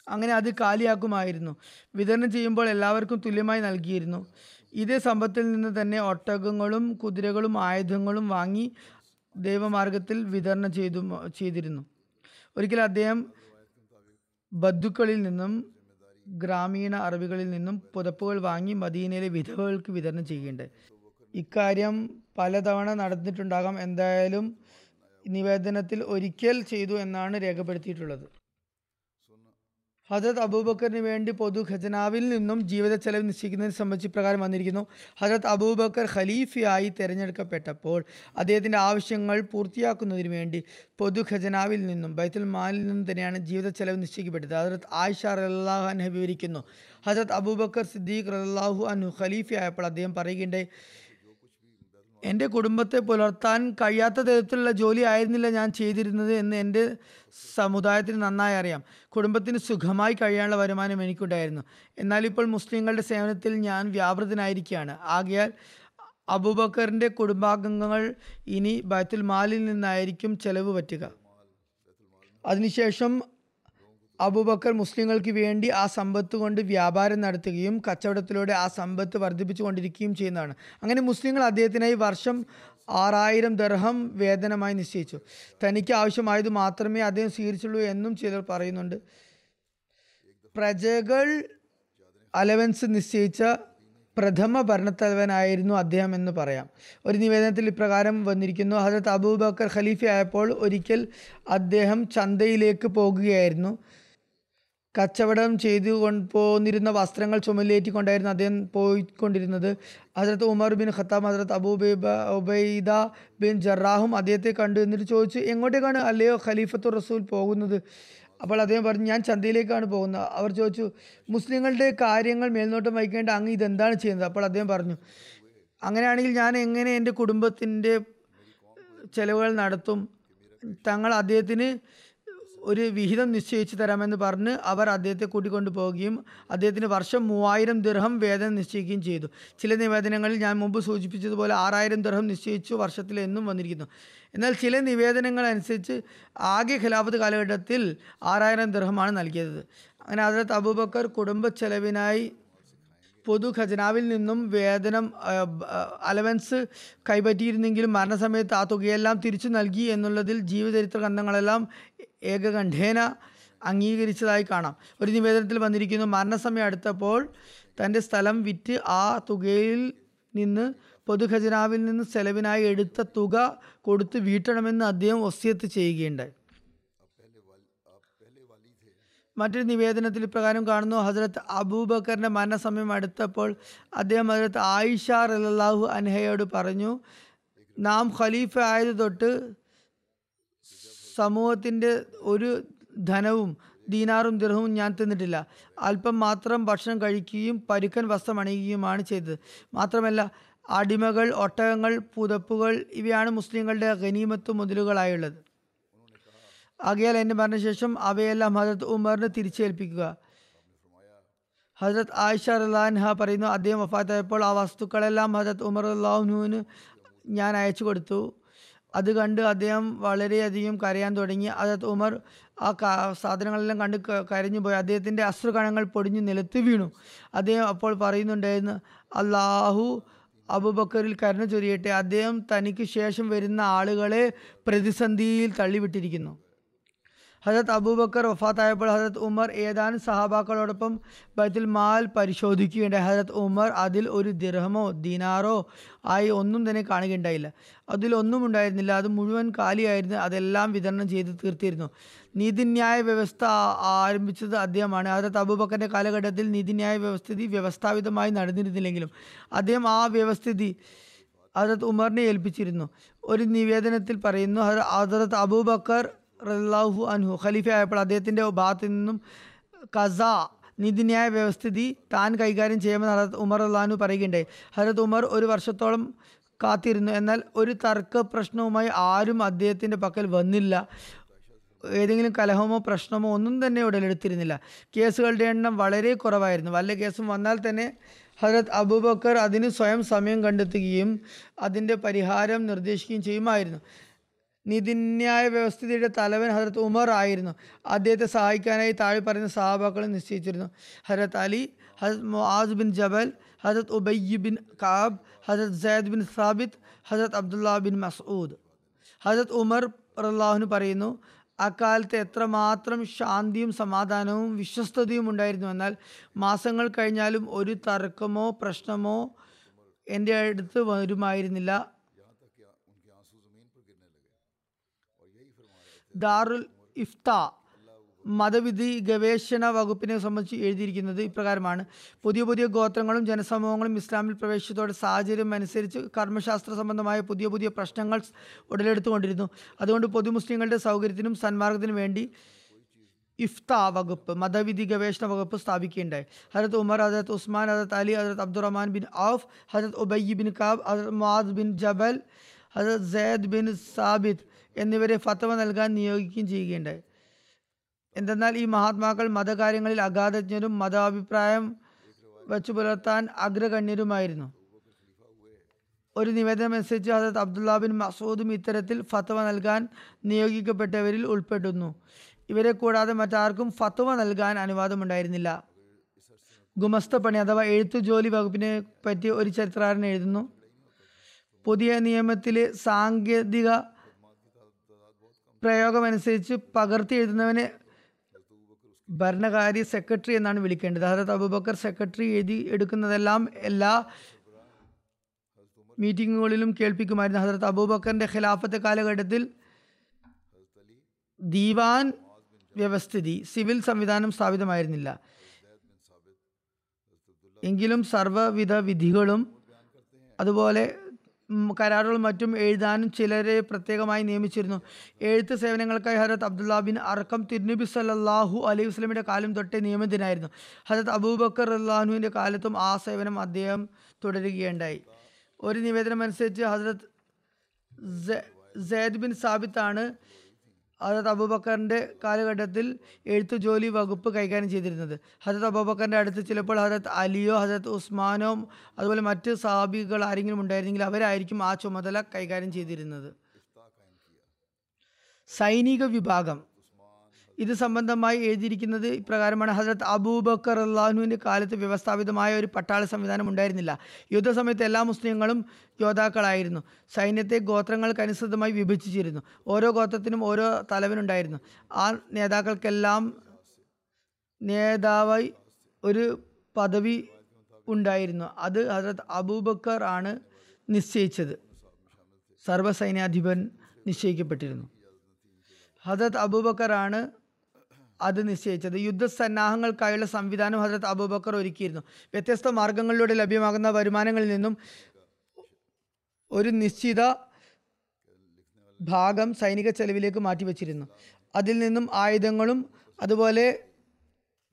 അങ്ങനെ അത് കാലിയാക്കുമായിരുന്നു. വിതരണം ചെയ്യുമ്പോൾ എല്ലാവർക്കും തുല്യമായി നൽകിയിരുന്നു. ഇതേ സമ്പത്തിൽ നിന്ന് തന്നെ ഒട്ടകങ്ങളും കുതിരകളും ആയുധങ്ങളും വാങ്ങി ദൈവമാർഗത്തിൽ വിതരണം ചെയ്തു ചെയ്തിരുന്നു. ഒരിക്കൽ അദ്ദേഹം ബന്ധുക്കളിൽ നിന്നും ഗ്രാമീണ അറബികളിൽ നിന്നും പുതപ്പുകൾ വാങ്ങി മദീനയിലെ വിധവകൾക്ക് വിതരണം ചെയ്യേണ്ടത് ഇക്കാര്യം പലതവണ നടന്നിട്ടുണ്ടാകാം. എന്തായാലും നിവേദനത്തിൽ ഒരിക്കൽ ചെയ്തു എന്നാണ് രേഖപ്പെടുത്തിയിട്ടുള്ളത്. ഹജരത് അബൂബക്കറിന് വേണ്ടി പൊതു ഖജനാവിൽ നിന്നും ജീവിത ചെലവ് നിശ്ചയിക്കുന്നതിനെ സംബന്ധിച്ച് പ്രകാരം വന്നിരിക്കുന്നു. ഹജരത് അബൂബക്കർ ഖലീഫയായി തിരഞ്ഞെടുക്കപ്പെട്ടപ്പോൾ അദ്ദേഹത്തിന്റെ ആവശ്യങ്ങൾ പൂർത്തിയാക്കുന്നതിന് വേണ്ടി പൊതു ഖജനാവിൽ നിന്നും ബൈത്തുൽ മാലിൽ നിന്നും തന്നെയാണ് ജീവിത ചെലവ് നിശ്ചയിക്കപ്പെട്ടത്. ഹജരത് ആയിഷ റല്ലാഹു അൻഹ വിവരിക്കുന്നു. ഹജരത് അബൂബക്കർ സിദ്ദീഖ് റല്ലാഹു അൻഹു ഖലീഫയായപ്പോൾ അദ്ദേഹം പറയുകയുണ്ടായി എന്റെ കുടുംബത്തെ പുലർത്താൻ കഴിയാത്ത തരത്തിലുള്ള ജോലി ആയിരുന്നില്ല ഞാൻ ചെയ്തിരുന്നത് എന്ന് എന്റെ സമുദായത്തിന് നന്നായി അറിയാം. കുടുംബത്തിന് സുഖമായി കഴിയാനുള്ള വരുമാനം എനിക്കുണ്ടായിരുന്നു. എന്നാൽ ഇപ്പോൾ മുസ്ലിങ്ങളുടെ സേവനത്തിൽ ഞാൻ വ്യാപൃതനായിരിക്കുകയാണ്. ആകയാൽ അബൂബക്കറിന്റെ കുടുംബാംഗങ്ങൾ ഇനി ബൈത്തുൽ മാലിൽ നിന്നായിരിക്കും ചെലവ് പറ്റുക. അതിനുശേഷം അബൂബക്കർ മുസ്ലിങ്ങൾക്ക് വേണ്ടി ആ സമ്പത്ത് കൊണ്ട് വ്യാപാരം നടത്തുകയും കച്ചവടത്തിലൂടെ ആ സമ്പത്ത് വർദ്ധിപ്പിച്ചു കൊണ്ടിരിക്കുകയും ചെയ്യുന്നതാണ്. അങ്ങനെ മുസ്ലിങ്ങൾ അദ്ദേഹത്തിനായി വർഷം ആറായിരം ദർഹം വേതനമായി നിശ്ചയിച്ചു. തനിക്ക് ആവശ്യമായത് മാത്രമേ അദ്ദേഹം സ്വീകരിച്ചുള്ളൂ എന്നും ചിലർ പറയുന്നുണ്ട്. പ്രജകൾ അലവൻസ് നിശ്ചയിച്ച പ്രഥമ ഭരണത്തലവനായിരുന്നു അദ്ദേഹം എന്ന് പറയാം. ഒരു നിവേദനത്തിൽ ഇപ്രകാരം വന്നിരിക്കുന്നു ഹജരത് അബൂബക്കർ ഖലീഫയായപ്പോൾ ഒരിക്കൽ അദ്ദേഹം ചന്തയിലേക്ക് പോകുകയായിരുന്നു. കച്ചവടം ചെയ്തു കൊണ്ട് പോന്നിരുന്ന വസ്ത്രങ്ങൾ ചുമലേറ്റിക്കൊണ്ടായിരുന്നു അദ്ദേഹം പോയിക്കൊണ്ടിരുന്നത്. ഹസരത്ത് ഉമർ ബിൻ ഖത്താബ് ഹസരത്ത് അബൂബൈബ ഉബൈദ ബിൻ ജറാഹും അദ്ദേഹത്തെ കണ്ടു എന്നിട്ട് ചോദിച്ചു എങ്ങോട്ടേക്കാണ് അല്ലയോ ഖലീഫത്തു റസൂൽ പോകുന്നത്? അപ്പോൾ അദ്ദേഹം പറഞ്ഞു ഞാൻ ചന്തയിലേക്കാണ് പോകുന്നത്. അവർ ചോദിച്ചു മുസ്ലിങ്ങളുടെ കാര്യങ്ങൾ മേൽനോട്ടം വഹിക്കേണ്ട അങ്ങ് ഇതെന്താണ് ചെയ്യുന്നത്? അപ്പോൾ അദ്ദേഹം പറഞ്ഞു അങ്ങനെയാണെങ്കിൽ ഞാൻ എങ്ങനെ എന്റെ കുടുംബത്തിന്റെ ചിലവുകൾ നടത്തും? തങ്ങൾ അദ്ദേഹത്തിന് ഒരു വിഹിതം നിശ്ചയിച്ചു തരാമെന്ന് പറഞ്ഞ് അവർ അദ്ദേഹത്തെ കൂട്ടിക്കൊണ്ടു പോവുകയും അദ്ദേഹത്തിന് വർഷം മൂവായിരം ദിർഹം വേതനം നിശ്ചയിക്കുകയും ചെയ്തു. ചില നിവേദനങ്ങളിൽ ഞാൻ മുമ്പ് സൂചിപ്പിച്ചതുപോലെ ആറായിരം ദിർഹം നിശ്ചയിച്ചു വർഷത്തിൽ എന്നും വന്നിരിക്കുന്നു. എന്നാൽ ചില നിവേദനങ്ങൾ അനുസരിച്ച് ആകെ ഖിലാഫത്ത് കാലഘട്ടത്തിൽ ആറായിരം ദിർഹമാണ് നൽകിയത്. അങ്ങനെ അതിലത്ത് അബൂബക്കർ കുടുംബ ചെലവിനായി പൊതു ഖജനാവിൽ നിന്നും വേതനം അലവൻസ് കൈപ്പറ്റിയിരുന്നെങ്കിലും മരണസമയത്ത് ആ തുകയെല്ലാം തിരിച്ചു നൽകി എന്നുള്ളതിൽ ജീവചരിത്ര ഗ്രന്ഥങ്ങളെല്ലാം ഏകകണ്ഠേന അംഗീകരിച്ചതായി കാണാം. ഒരു നിവേദനത്തിൽ വന്നിരിക്കുന്നു മരണസമയം അടുത്തപ്പോൾ തന്റെ സ്ഥലം വിറ്റ് ആ തുകയിൽ നിന്ന് പൊതുഖജനാവിൽ നിന്ന് ചെലവിനായി എടുത്ത തുക കൊടുത്ത് വീട്ടണമെന്ന് അദ്ദേഹം ഒസ്യത്ത് ചെയ്യുകയുണ്ടായി. മറ്റൊരു നിവേദനത്തിൽ ഇപ്രകാരം കാണുന്നു ഹസരത്ത് അബൂബക്കറിന്റെ മരണസമയം അടുത്തപ്പോൾ അദ്ദേഹം ഹസരത്ത് ആയിഷ റലാഹു അൻഹയോട് പറഞ്ഞു നാം ഖലീഫ ആയത് തൊട്ട് സമൂഹത്തിന്റെ ഒരു ധനവും ദീനാറും ദിർഹവും ഞാൻ തിന്നിട്ടില്ല. അല്പം മാത്രം ഭക്ഷണം കഴിക്കുകയും പരുക്കൻ വസ്ത്രം അണിയുകയുമാണ് ചെയ്തത്. മാത്രമല്ല അടിമകൾ ഒട്ടകങ്ങൾ പുതപ്പുകൾ ഇവയാണ് മുസ്ലിങ്ങളുടെ ഗനീമത്ത് മുതലുകളായുള്ളത്. ആകയാൽ എന്റെ മരണശേഷം അവയെല്ലാം ഹജരത് ഉമറിന് തിരിച്ചേൽപ്പിക്കുക. ഹജരത് ആയിഷ റലാൻഹ പറയുന്നു അദ്ദേഹം വഫാത്തായപ്പോൾ ആ വസ്തുക്കളെല്ലാം ഹജരത് ഉമർ അള്ളാഹുനുവിന് ഞാൻ അയച്ചു കൊടുത്തു. അത് കണ്ട് അദ്ദേഹം വളരെയധികം കരയാൻ തുടങ്ങി. ഹജരത് ഉമർ ആ സാധനങ്ങളെല്ലാം കണ്ട് കരഞ്ഞു പോയി. അദ്ദേഹത്തിന്റെ അശ്രുകണങ്ങൾ പൊടിഞ്ഞ് നിലത്ത് വീണു. അദ്ദേഹം അപ്പോൾ പറയുന്നുണ്ടായിരുന്നു അള്ളാഹു അബുബക്കറിൽ കരുണ ചൊരിയട്ടെ. അദ്ദേഹം തനിക്ക് ശേഷം വരുന്ന ആളുകളെ പ്രതിസന്ധിയിൽ തള്ളിവിട്ടിരിക്കുന്നു. ഹജരത് അബൂബക്കർ വഫാത്തായപ്പോൾ ഹജത് ഉമർ ഏതാനും സഹാബാക്കളോടൊപ്പം ബൈത്തുൽ മാൽ പരിശോധിക്കുകയുണ്ടായി. ഹജത് ഉമർ അതിൽ ഒരു ദിർഹമോ ദിനാറോ ആയി ഒന്നും തന്നെ കാണുകയുണ്ടായില്ല. അതിലൊന്നും ഉണ്ടായിരുന്നില്ല. അത് മുഴുവൻ കാലിയായിരുന്നു. അതെല്ലാം വിതരണം ചെയ്ത് തീർത്തിരുന്നു. നീതിന്യായ വ്യവസ്ഥ ആരംഭിച്ചത് അദ്ദേഹമാണ്. ഹജരത് അബൂബക്കറിന്റെ കാലഘട്ടത്തിൽ നീതിന്യായ വ്യവസ്ഥിതി വ്യവസ്ഥാപിതമായി നടന്നിരുന്നില്ലെങ്കിലും അദ്ദേഹം ആ വ്യവസ്ഥിതി ഹജരത് ഉമറിനെ ഏൽപ്പിച്ചിരുന്നു. ഒരു നിവേദനത്തിൽ പറയുന്നു ഹജരത് അബൂബക്കർ റല്ലാഹു അൻഹു. ഖലീഫയായപ്പോൾ അദ്ദേഹത്തിന്റെ ഭാഗത്തു നിന്നും കസ നീതിന്യായ വ്യവസ്ഥിതി താൻ കൈകാര്യം ചെയ്യുമെന്ന് ഹരത് ഉമർ അള്ളഹാനു പറയുകയുണ്ടായി. ഹരത് ഉമർ ഒരു വർഷത്തോളം കാത്തിരുന്നു. എന്നാൽ ഒരു തർക്ക പ്രശ്നവുമായി ആരും അദ്ദേഹത്തിന്റെ പക്കൽ വന്നില്ല. ഏതെങ്കിലും കലഹമോ പ്രശ്നമോ ഒന്നും തന്നെ ഉടലെടുത്തിരുന്നില്ല. കേസുകളുടെ എണ്ണം വളരെ കുറവായിരുന്നു. വല്ല കേസും വന്നാൽ തന്നെ ഹജരത് അബൂബക്കർ അതിന് സ്വയം സമയം കണ്ടെത്തുകയും അതിന്റെ പരിഹാരം നിർദ്ദേശിക്കുകയും ചെയ്യുമായിരുന്നു. നീതിന്യായ വ്യവസ്ഥിതിയുടെ തലവൻ ഹജരത് ഉമർ ആയിരുന്നു. അദ്ദേഹത്തെ സഹായിക്കാനായി താഴെ പറയുന്ന സഹാബാക്കളെ നിശ്ചയിച്ചിരുന്നു. ഹജരത് അലി ഹജരത് മുആസ് ബിൻ ജബൽ ഹജരത് ഉബയ്യ് ബിൻ കാബ് ഹജരത് സയദ് ബിൻ സാബിത്ത് ഹജരത് അബ്ദുല്ല ബിൻ മസൂദ് ഹജരത് ഉമർ അള്ളാഹുന് പറയുന്നു അക്കാലത്ത് എത്രമാത്രം ശാന്തിയും സമാധാനവും വിശ്വസ്തതയും ഉണ്ടായിരുന്നു എന്നാൽ മാസങ്ങൾ കഴിഞ്ഞാലും ഒരു തർക്കമോ പ്രശ്നമോ എന്റെ അടുത്ത് വരുമായിരുന്നില്ല. ദാറുൽ ഇഫ്ത മതവിധി ഗവേഷണ വകുപ്പിനെ സംബന്ധിച്ച് എഴുതിയിരിക്കുന്നത് ഇപ്രകാരമാണ്. പുതിയ പുതിയ ഗോത്രങ്ങളും ജനസമൂഹങ്ങളും ഇസ്ലാമിൽ പ്രവേശിച്ചതോടെ സാഹചര്യം അനുസരിച്ച് കർമ്മശാസ്ത്ര സംബന്ധമായ പുതിയ പുതിയ പ്രശ്നങ്ങൾ ഉടലെടുത്തുകൊണ്ടിരുന്നു. അതുകൊണ്ട് പൊതു മുസ്ലിങ്ങളുടെ സൗകര്യത്തിനും സന്മാർഗത്തിനും വേണ്ടി ഇഫ്ത വകുപ്പ് മതവിധി ഗവേഷണ വകുപ്പ് സ്ഥാപിക്കുകയുണ്ടായി. ഹജരത് ഉമർ ഹജരത് ഉസ്മാൻ ഹജരത് അലി ഹജരത് അബ്ദുറഹ്മാൻ ബിൻ ഔഫ് ഹജരത് ഉബയ്യ ബിൻ കാബ് ഹജരത് മുആദ് ബിൻ ജബൽ ഹജരത് സെയ്ദ് ബിൻ സാബിദ് എന്നിവരെ ഫത്വ നൽകാൻ നിയോഗിക്കുകയും ചെയ്യുകയുണ്ടായി. എന്തെന്നാൽ ഈ മഹാത്മാക്കൾ മതകാര്യങ്ങളിൽ അഗാധജ്ഞരും മതാഭിപ്രായം വച്ചു പുലർത്താൻ അഗ്രഗണ്യരുമായിരുന്നു ഒരു നിവേദനമനുസരിച്ച് ഹസരത് അബ്ദുല്ലാ ബിൻ മസൂദും ഇത്തരത്തിൽ ഫത്വ നൽകാൻ നിയോഗിക്കപ്പെട്ടവരിൽ ഉൾപ്പെടുന്നു. ഇവരെ കൂടാതെ മറ്റാർക്കും ഫത്വ നൽകാൻ അനുവാദമുണ്ടായിരുന്നില്ല. പണി അഥവാ എഴുത്തു ജോലി വകുപ്പിനെ പറ്റി ഒരു ചരിത്രകാരൻ എഴുതുന്നു. പുതിയ നിയമത്തിലെ സാങ്കേതിക പ്രയോഗമനുസരിച്ച് പകർത്തി എഴുതുന്നവനെ ഭരണകാര്യ സെക്രട്ടറി എന്നാണ് വിളിക്കേണ്ടത്. ഹജരത് അബൂബക്കർ സെക്രട്ടറി എഴുതി എടുക്കുന്നതെല്ലാം എല്ലാ മീറ്റിങ്ങുകളിലും കേൾപ്പിക്കുമായിരുന്നു. ഹജറത്ത് അബൂബക്കറിന്റെ ഖിലാഫത്ത് കാലഘട്ടത്തിൽ ദീവാൻ വ്യവസ്ഥിതി സിവിൽ സംവിധാനം സ്ഥാപിതമായിരുന്നില്ല. എങ്കിലും സർവവിധ വിധികളും അതുപോലെ കരാറുകളും മറ്റും എഴുതാനും ചിലരെ പ്രത്യേകമായി നിയമിച്ചിരുന്നു. എഴുത്ത് സേവനങ്ങൾക്കായി ഹരത് അബ്ദുല്ലാ ബിൻ അർക്കം തിരുനബി സല്ലാഹു അലൈഹി വസ്ലമിന്റെ കാലം തൊട്ടേ നിയമിതനായിരുന്നു. ഹരത് അബൂബക്കർ അള്ളാഹുവിന്റെ കാലത്തും ആ സേവനം അദ്ദേഹം തുടരുകയുണ്ടായി. ഒരു നിവേദനം അനുസരിച്ച് ഹജരത് സെയ്ദ് ബിൻ സാബിത്താണ് ഹജരത് അബൂബക്കറിന്റെ കാലഘട്ടത്തിൽ എഴുത്തു ജോലി വകുപ്പ് കൈകാര്യം ചെയ്തിരുന്നത്. ഹജത് അബൂബക്കറിന്റെ അടുത്ത് ചിലപ്പോൾ ഹജത് അലിയോ ഹജത് ഉസ്മാനോ അതുപോലെ മറ്റ് സാബികൾ ആരെങ്കിലും ഉണ്ടായിരുന്നെങ്കിൽ അവരായിരിക്കും ആ ചുമതല കൈകാര്യം ചെയ്തിരുന്നത്. സൈനിക വിഭാഗം ഇത് സംബന്ധമായി എഴുതിയിരിക്കുന്നത് ഇപ്രകാരമാണ്. ഹസരത്ത് അബൂബക്കർ അള്ളാഹുവിന്റെ കാലത്ത് വ്യവസ്ഥാപിതമായ ഒരു പട്ടാള സംവിധാനം ഉണ്ടായിരുന്നില്ല. യുദ്ധസമയത്ത് എല്ലാ മുസ്ലിങ്ങളും യോദ്ധാക്കളായിരുന്നു. സൈന്യത്തെ ഗോത്രങ്ങൾക്കനുസൃതമായി വിഭജിച്ചിരുന്നു. ഓരോ ഗോത്രത്തിനും ഓരോ തലവനുണ്ടായിരുന്നു. ആ നേതാക്കൾക്കെല്ലാം നേതാവായി ഒരു പദവി ഉണ്ടായിരുന്നു. അത് ഹസരത്ത് അബൂബക്കർ ആണ് നിശ്ചയിച്ചത്. സർവസൈന്യാധിപൻ നിശ്ചയിക്കപ്പെട്ടിരുന്നു. ഹജത് അബൂബക്കറാണ് അത് നിശ്ചയിച്ചത്. യുദ്ധസന്നാഹങ്ങൾക്കായുള്ള സംവിധാനം ഹജരത് അബൂബക്കർ ഒരുക്കിയിരുന്നു. വ്യത്യസ്ത മാർഗങ്ങളിലൂടെ ലഭ്യമാകുന്ന വരുമാനങ്ങളിൽ നിന്നും ഒരു നിശ്ചിത ഭാഗം സൈനിക ചെലവിലേക്ക് മാറ്റിവെച്ചിരുന്നു. അതിൽ നിന്നും ആയുധങ്ങളും അതുപോലെ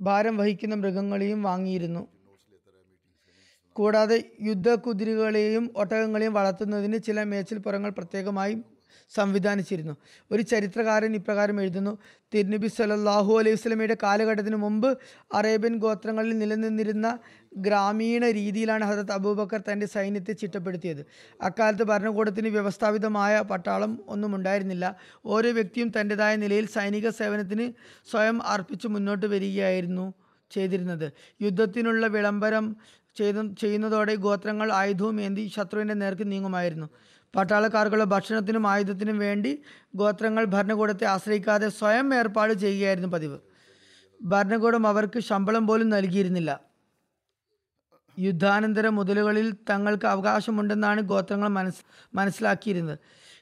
ഭാരം വഹിക്കുന്ന മൃഗങ്ങളെയും വാങ്ങിയിരുന്നു. കൂടാതെ യുദ്ധ കുതിരകളെയും ഒട്ടകങ്ങളെയും വളർത്തുന്നതിന് ചില മേച്ചിൽപ്പുറങ്ങൾ പ്രത്യേകമായി സംവിധാനിച്ചിരുന്നു. ഒരു ചരിത്രകാരൻ ഇപ്രകാരം എഴുതുന്നു. തിരുനബി സല്ലല്ലാഹു അലൈഹി വസല്ലമയുടെ കാലഘട്ടത്തിന് മുമ്പ് അറേബ്യൻ ഗോത്രങ്ങളിൽ നിലനിന്നിരുന്ന ഗ്രാമീണ രീതിയിലാണ് ഹസരത്ത് അബൂബക്കർ തന്റെ സൈന്യത്തെ ചിട്ടപ്പെടുത്തിയത്. അക്കാലത്ത് ഭരണകൂടത്തിന് വ്യവസ്ഥാപിതമായ പട്ടാളം ഒന്നും ഉണ്ടായിരുന്നില്ല. ഓരോ വ്യക്തിയും തന്റെതായ നിലയിൽ സൈനിക സേവനത്തിന് സ്വയം അർപ്പിച്ച് മുന്നോട്ട് വരികയായിരുന്നു ചെയ്തിരുന്നത്. യുദ്ധത്തിനുള്ള വിളംബരം ചെയ്തു ചെയ്യുന്നതോടെ ഗോത്രങ്ങൾ ആയുധവും ഏന്തി ശത്രുവിന്റെ നേർക്ക് നീങ്ങുമായിരുന്നു. പട്ടാളക്കാർക്കുള്ള ഭക്ഷണത്തിനും ആയുധത്തിനും വേണ്ടി ഗോത്രങ്ങൾ ഭരണകൂടത്തെ ആശ്രയിക്കാതെ സ്വയം ഏർപ്പാട് ചെയ്യുകയായിരുന്നു പതിവ്. ഭരണകൂടം അവർക്ക് ശമ്പളം പോലും നൽകിയിരുന്നില്ല. യുദ്ധാനന്തര മുതലുകളിൽ തങ്ങൾക്ക് അവകാശമുണ്ടെന്നാണ് ഗോത്രങ്ങൾ മനസ് മനസ്സിലാക്കിയിരുന്നത്.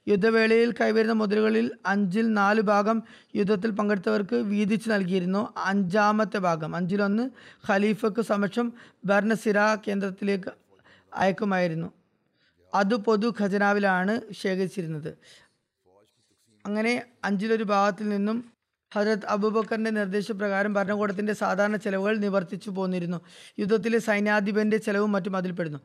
യുദ്ധവേളയിൽ കൈവരുന്ന മുതലുകളിൽ അഞ്ചിൽ നാല് ഭാഗം യുദ്ധത്തിൽ പങ്കെടുത്തവർക്ക് വീതിച്ച് നൽകിയിരുന്നു. അഞ്ചാമത്തെ ഭാഗം അഞ്ചിലൊന്ന് ഖലീഫക്ക് സമക്ഷം ഭരണസിര കേന്ദ്രത്തിലേക്ക് അയക്കുമായിരുന്നു. അത് പൊതു ഖജനാവിലാണ് ശേഖരിച്ചിരുന്നത്. അങ്ങനെ അഞ്ചിലൊരു ഭാഗത്തിൽ നിന്നും ഹജരത് അബൂബക്കറിന്റെ നിർദ്ദേശപ്രകാരം ഭരണകൂടത്തിന്റെ സാധാരണ ചെലവുകൾ നിവർത്തിച്ചു പോന്നിരുന്നു. യുദ്ധത്തിലെ സൈന്യാധിപന്റെ ചെലവും മറ്റും അതിൽപ്പെടുന്നു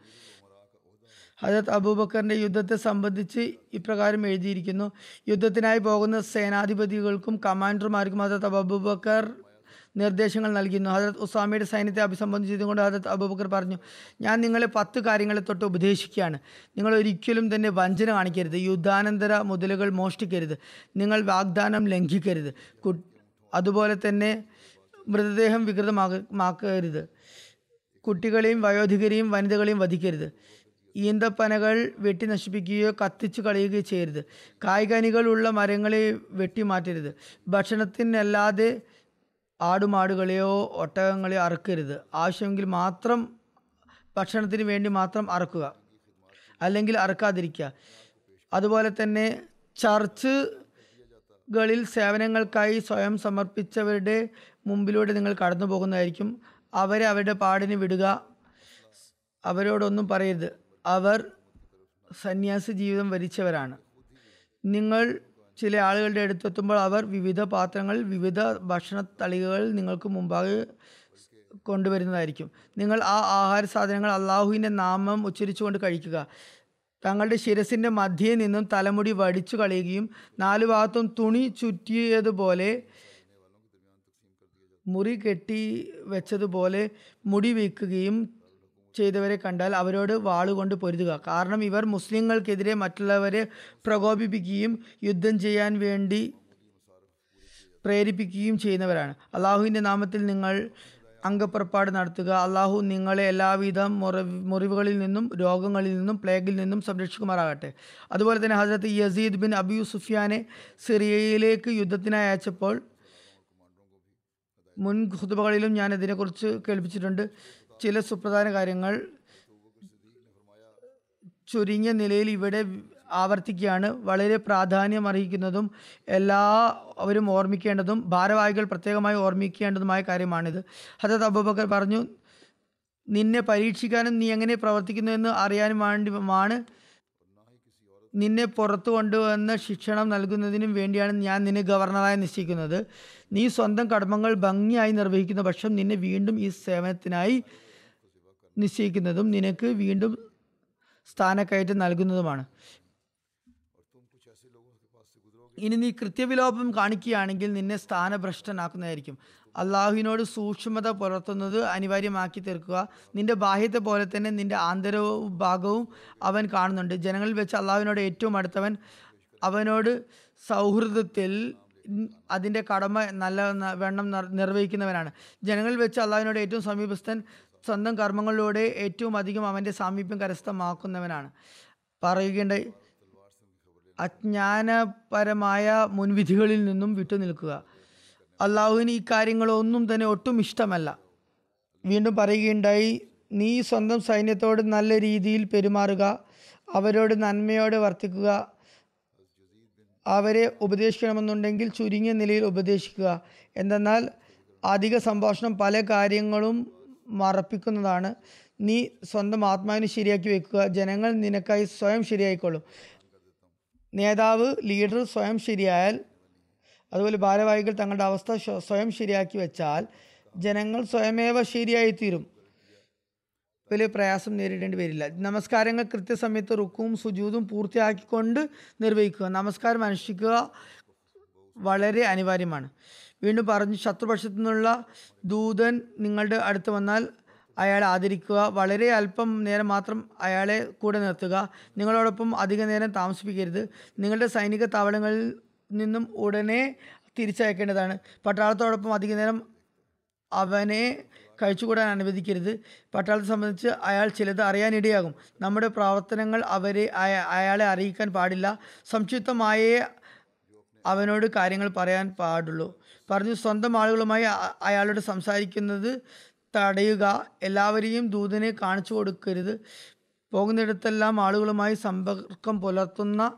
ഹജരത് അബൂബക്കറിന്റെ യുദ്ധത്തെ സംബന്ധിച്ച് ഇപ്രകാരം എഴുതിയിരിക്കുന്നു. യുദ്ധത്തിനായി പോകുന്ന സേനാധിപതികൾക്കും കമാൻഡർമാർക്കും ഹജരത് അബൂബക്കർ നിർദ്ദേശങ്ങൾ നൽകിയിരുന്നു. ഹജരത് ഉസാമയുടെ സൈന്യത്തെ അഭിസംബോധന ചെയ്തുകൊണ്ട് ഹജരത് അബൂബക്കർ പറഞ്ഞു ഞാൻ നിങ്ങളെ പത്ത് കാര്യങ്ങളെ തൊട്ട് ഉപദേശിക്കുകയാണ്. നിങ്ങൾ ഒരിക്കലും തന്നെ വഞ്ചന കാണിക്കരുത്. യുദ്ധാനന്തര മുതലുകൾ മോഷ്ടിക്കരുത്. നിങ്ങൾ വാഗ്ദാനം ലംഘിക്കരുത്. അതുപോലെ തന്നെ മൃതദേഹം വികൃതമാക്കരുത് കുട്ടികളെയും വയോധികരെയും വനിതകളെയും വധിക്കരുത്. ഈന്തപ്പനകൾ വെട്ടി നശിപ്പിക്കുകയോ കത്തിച്ചു കളയുകയോ ചെയ്യരുത്. കായ്കനികളുള്ള മരങ്ങളെ മരങ്ങളെ വെട്ടിമാറ്റരുത്. ഭക്ഷണത്തിനല്ലാതെ ആടുമാടുകളെയോ ഒട്ടകങ്ങളെയോ അറുക്കരുത്. ആവശ്യമെങ്കിൽ മാത്രം ഭക്ഷണത്തിന് വേണ്ടി മാത്രം അറക്കുക. അല്ലെങ്കിൽ അറക്കാതിരിക്കുക. അതുപോലെ തന്നെ ചർച്ചുകളിൽ സേവനങ്ങൾക്കായി സ്വയം സമർപ്പിച്ചവരുടെ മുമ്പിലൂടെ നിങ്ങൾ കടന്നു പോകുന്നതായിരിക്കും. അവരെ അവരുടെ പാടിന് വിടുക. അവരോടൊന്നും പറയരുത്. അവർ സന്യാസി ജീവിതം വരിച്ചവരാണ്. നിങ്ങൾ ചില ആളുകളുടെ അടുത്തെത്തുമ്പോൾ അവർ വിവിധ പാത്രങ്ങൾ വിവിധ ഭക്ഷണ തളികകൾ നിങ്ങൾക്ക് മുമ്പാകെ കൊണ്ടുവരുന്നതായിരിക്കും. നിങ്ങൾ ആ ആഹാര സാധനങ്ങൾ അള്ളാഹുവിന്റെ നാമം ഉച്ചരിച്ചുകൊണ്ട് കഴിക്കുക. തങ്ങളുടെ ശിരസിന്റെ മധ്യയിൽ നിന്നും തലമുടി വടിച്ചു കളയുകയും നാലു ഭാഗത്തും തുണി ചുറ്റിയതുപോലെ മുറി കെട്ടി വെച്ചതുപോലെ മുടി വയ്ക്കുകയും ചെയ്തവരെ കണ്ടാൽ അവരോട് വാളുകൊണ്ട് പൊരുതുക. കാരണം ഇവർ മുസ്ലിങ്ങൾക്കെതിരെ മറ്റുള്ളവരെ പ്രകോപിപ്പിക്കുകയും യുദ്ധം ചെയ്യാൻ വേണ്ടി പ്രേരിപ്പിക്കുകയും ചെയ്യുന്നവരാണ്. അള്ളാഹുവിന്റെ നാമത്തിൽ നിങ്ങൾ അംഗപ്പുറപ്പാട് നടത്തുക. അള്ളാഹു നിങ്ങളെ എല്ലാവിധ മുറിവ് മുറിവുകളിൽ നിന്നും രോഗങ്ങളിൽ നിന്നും പ്ലേഗിൽ നിന്നും സംരക്ഷിക്കുമാറാകട്ടെ. അതുപോലെ തന്നെ ഹസരത്ത് യസീദ് ബിൻ അബി സുഫിയാനെ സിറിയയിലേക്ക് യുദ്ധത്തിനായി അയച്ചപ്പോൾ മുൻ ഖുതുബകളിലും ഞാൻ ഇതിനെക്കുറിച്ച് കേൾപ്പിച്ചിട്ടുണ്ട്. ചില സുപ്രധാന കാര്യങ്ങൾ ചുരുങ്ങിയ നിലയിൽ ഇവിടെ ആവർത്തിക്കുകയാണ്. വളരെ പ്രാധാന്യം അർഹിക്കുന്നതും എല്ലാ അവരും ഓർമ്മിക്കേണ്ടതും ഭാരവാഹികൾ പ്രത്യേകമായി ഓർമ്മിക്കേണ്ടതുമായ കാര്യമാണിത്. ഹജത് അബൂബക്കർ പറഞ്ഞു നിന്നെ പരീക്ഷിക്കാനും നീ എങ്ങനെ പ്രവർത്തിക്കുന്നു എന്ന് അറിയാനും വേണ്ടിയുമാണ് നിന്നെ പുറത്തു കൊണ്ടുവന്ന് ശിക്ഷണം നൽകുന്നതിനും വേണ്ടിയാണ് ഞാൻ നിന്നെ ഗവർണറായി നിശ്ചയിക്കുന്നത്. നീ സ്വന്തം കടമകൾ ഭംഗിയായി നിർവഹിക്കുന്ന പക്ഷം നിന്നെ വീണ്ടും ഈ സേവനത്തിനായി നിശ്ചയിക്കുന്നതും നിനക്ക് വീണ്ടും സ്ഥാനക്കയറ്റം നൽകുന്നതുമാണ്. ഇനി നീ കൃത്യവിലോപം കാണിക്കുകയാണെങ്കിൽ നിന്നെ സ്ഥാനഭ്രഷ്ടനാക്കുന്നതായിരിക്കും. അള്ളാഹുവിനോട് സൂക്ഷ്മത പുലർത്തുന്നത് അനിവാര്യമാക്കി തീർക്കുക. നിന്റെ ബാഹ്യത്തെ പോലെ തന്നെ നിന്റെ ആന്തരവും ഭാഗവും അവൻ കാണുന്നുണ്ട്. ജനങ്ങളിൽ വെച്ച് അള്ളാഹുവിനോട് ഏറ്റവും അടുത്തവൻ അവനോട് സൗഹൃദത്തിൽ അതിന്റെ കടമ നല്ല വെണ്ണം നിർവഹിക്കുന്നവനാണ്. ജനങ്ങളിൽ വെച്ച് അള്ളാഹുവിനോട് ഏറ്റവും സമീപസ്ഥൻ സ്വന്തം കർമ്മങ്ങളിലൂടെ ഏറ്റവും അധികം അവന്റെ സാമീപ്യം കരസ്ഥമാക്കുന്നവനാണ്. പറയുകയുണ്ട് അജ്ഞാനപരമായ മുൻവിധികളിൽ നിന്നും വിട്ടുനിൽക്കുക. അള്ളാഹുവിന് ഈ കാര്യങ്ങളൊന്നും തന്നെ ഒട്ടും ഇഷ്ടമല്ല. വീണ്ടും പറയുകയുണ്ടായി നീ സ്വന്തം സൈന്യത്തോട് നല്ല രീതിയിൽ പെരുമാറുക അവരോട് നന്മയോടെ വർത്തിക്കുക അവരെ ഉപദേശിക്കണമെന്നുണ്ടെങ്കിൽ ചുരുങ്ങിയ നിലയിൽ ഉപദേശിക്കുക. എന്തെന്നാൽ അധിക സംഭാഷണം പല കാര്യങ്ങളും മറപ്പിക്കുന്നതാണ്. നീ സ്വന്തം ആത്മാവിനെ ശരിയാക്കി വെക്കുക. ജനങ്ങൾ നിനക്കായി സ്വയം ശരിയായിക്കൊള്ളും. നേതാവ് ലീഡർ സ്വയം ശരിയായാൽ അതുപോലെ ഭാരവാഹികൾ തങ്ങളുടെ അവസ്ഥ സ്വയം ശരിയാക്കി വെച്ചാൽ ജനങ്ങൾ സ്വയമേവ ശരിയായിത്തീരും. വലിയ പ്രയാസം നേരിടേണ്ടി വരില്ല. നമസ്കാരങ്ങൾ കൃത്യസമയത്ത് റുക്കും സുജൂതും പൂർത്തിയാക്കിക്കൊണ്ട് നിർവഹിക്കുക. നമസ്കാരം അനുഷ്ഠിക്കുക വളരെ അനിവാര്യമാണ്. വീണ്ടും പറഞ്ഞു ശത്രുപക്ഷത്തു നിന്നുള്ള ദൂതൻ നിങ്ങളുടെ അടുത്ത് വന്നാൽ അയാളെ ആദരിക്കുക. വളരെ അല്പം നേരം മാത്രം അയാളെ കൂടെ നിർത്തുക. നിങ്ങളോടൊപ്പം അധിക നേരം താമസിപ്പിക്കരുത്. നിങ്ങളുടെ സൈനിക താവളങ്ങളിൽ നിന്നും ഉടനെ തിരിച്ചയക്കേണ്ടതാണ്. പട്ടാളത്തോടൊപ്പം അധിക നേരം അവനെ കഴിച്ചുകൂടാൻ അനുവദിക്കരുത്. പട്ടാളത്തെ സംബന്ധിച്ച് അയാൾ ചിലത് അറിയാനിടയാകും. നമ്മുടെ പ്രവർത്തനങ്ങൾ അവരെ അയാളെ അറിയിക്കാൻ പാടില്ല. സംക്ഷിപ്തമായേ അവനോട് കാര്യങ്ങൾ പറയാൻ പാടുള്ളൂ. പറഞ്ഞു സ്വന്തം ആളുകളുമായി അയാളോട് സംസാരിക്കുന്നത് തടയുക എല്ലാവരെയും ദൂതനെ കാണിച്ചു കൊടുക്കരുത് പോകുന്നിടത്തെല്ലാം ആളുകളുമായി സമ്പർക്കം പുലർത്തുന്ന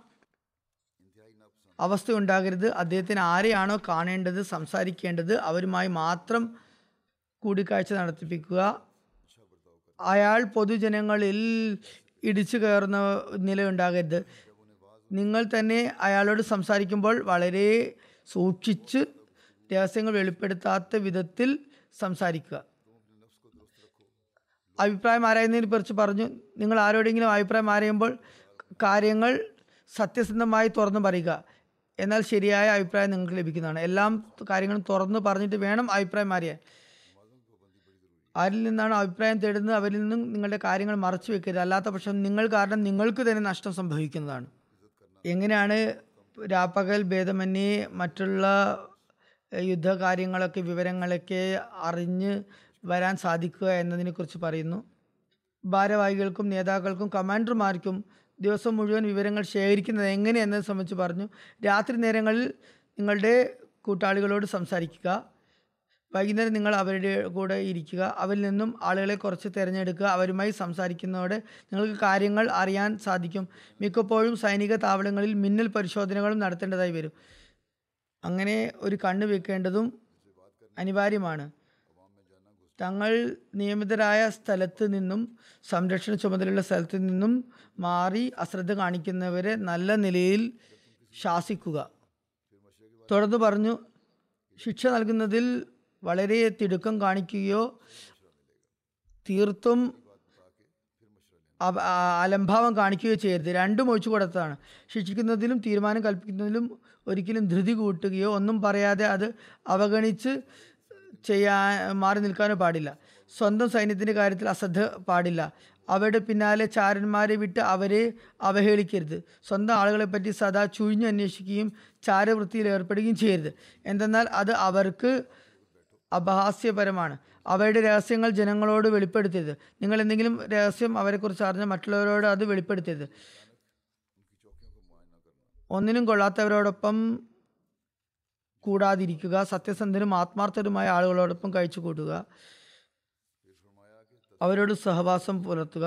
അവസ്ഥ ഉണ്ടാകരുത് അദ്ദേഹത്തിന് ആരെയാണോ കാണേണ്ടത് സംസാരിക്കേണ്ടത് അവരുമായി മാത്രം കൂടിക്കാഴ്ച നടത്തിപ്പിക്കുക. അയാൾ പൊതുജനങ്ങളിൽ ഇടിച്ചു കയറുന്ന നിലയുണ്ടാകരുത് നിങ്ങൾ തന്നെ അയാളോട് സംസാരിക്കുമ്പോൾ വളരെ സൂക്ഷിച്ച് രഹസ്യങ്ങൾ വെളിപ്പെടുത്താത്ത വിധത്തിൽ സംസാരിക്കുക. അഭിപ്രായം ആരായുന്നതിനെ കുറിച്ച് പറഞ്ഞു. നിങ്ങൾ ആരോടെങ്കിലും അഭിപ്രായം ആരായുമ്പോൾ കാര്യങ്ങൾ സത്യസന്ധമായി തുറന്നു പറയുക. എന്നാൽ ശരിയായ അഭിപ്രായം നിങ്ങൾക്ക് ലഭിക്കുന്നതാണ്. എല്ലാം കാര്യങ്ങളും തുറന്നു പറഞ്ഞിട്ട് വേണം അഭിപ്രായം അറിയാൻ ആരിൽ നിന്നാണ് അഭിപ്രായം തേടുന്നത്? അവരിൽ നിന്നും നിങ്ങളുടെ കാര്യങ്ങൾ മറച്ചു വെക്കരുത്. അല്ലാത്ത പക്ഷം നിങ്ങൾ കാരണം നിങ്ങൾക്ക് തന്നെ നഷ്ടം സംഭവിക്കുന്നതാണ്. എങ്ങനെയാണ് രാപ്പകൽ ഭേദമന്യേ മറ്റുള്ള യുദ്ധകാര്യങ്ങളൊക്കെ വിവരങ്ങളൊക്കെ അറിഞ്ഞ് വരാൻ സാധിക്കുക എന്നതിനെക്കുറിച്ച് പറയുന്നു. ഭാരവാഹികൾക്കും നേതാക്കൾക്കും കമാൻഡർമാർക്കും ദിവസം മുഴുവൻ വിവരങ്ങൾ ശേഖരിക്കുന്നത് എങ്ങനെ എന്നത് സംബന്ധിച്ച് പറഞ്ഞു. രാത്രി നേരങ്ങളിൽ നിങ്ങളുടെ കൂട്ടാളികളോട് സംസാരിക്കുക. വൈകുന്നേരം നിങ്ങൾ അവരുടെ കൂടെ ഇരിക്കുക. അവരിൽ നിന്നും ആളുകളെ കുറച്ച് തിരഞ്ഞെടുക്കുക. അവരുമായി സംസാരിക്കുന്നതോടെ നിങ്ങൾക്ക് കാര്യങ്ങൾ അറിയാൻ സാധിക്കും. മിക്കപ്പോഴും സൈനിക താവളങ്ങളിൽ മിന്നൽ പരിശോധനകളും നടത്തേണ്ടതായി വരും. അങ്ങനെ ഒരു കണ്ണ് വെക്കേണ്ടതും അനിവാര്യമാണ്. തങ്ങൾ നിയമിതരായ സ്ഥലത്ത് നിന്നും സംരക്ഷണ ചുമതലയുള്ള സ്ഥലത്ത് നിന്നും മാറി അശ്രദ്ധ കാണിക്കുന്നവരെ നല്ല നിലയിൽ ശാസിക്കുക. തുടർന്ന് പറഞ്ഞു ശിക്ഷ നൽകുന്നതിൽ വളരെ തിടുക്കം കാണിക്കുകയോ തീർത്തും അലംഭാവം കാണിക്കുകയോ ചെയ്യരുത്. രണ്ടും ഒഴിച്ചു കൊടുത്തതാണ്. ശിക്ഷിക്കുന്നതിലും തീരുമാനം കൽപ്പിക്കുന്നതിലും ഒരിക്കലും ധൃതി കൂട്ടുകയോ ഒന്നും പറയാതെ അത് അവഗണിച്ച് ചെയ്യാൻ മാറി നിൽക്കാനോ പാടില്ല. സ്വന്തം സൈന്യത്തിന്റെ കാര്യത്തിൽ അശ്രദ്ധ പാടില്ല. അവരുടെ പിന്നാലെ ചാരന്മാരെ വിട്ട് അവരെ അവഹേളിക്കരുത്. സ്വന്തം ആളുകളെ പറ്റി സദാ ചുഴിഞ്ഞ് അന്വേഷിക്കുകയും ചാരവൃത്തിയിൽ ഏർപ്പെടുകയും ചെയ്യരുത്. എന്തെന്നാൽ അത് അവർക്ക് അപഹാസ്യപരമാണ്. അവരുടെ രഹസ്യങ്ങൾ ജനങ്ങളോട് വെളിപ്പെടുത്തരുത്. നിങ്ങൾ എന്തെങ്കിലും രഹസ്യം അവരെക്കുറിച്ച് അറിഞ്ഞാൽ മറ്റുള്ളവരോട് അത് വെളിപ്പെടുത്തരുത്. ഒന്നിനും കൊള്ളാത്തവരോടൊപ്പം കൂടാതിരിക്കുക സത്യസന്ധരും ആത്മാർത്ഥരുമായ ആളുകളോടൊപ്പം കഴിച്ചു കൂട്ടുക അവരോട് സഹവാസം പുലർത്തുക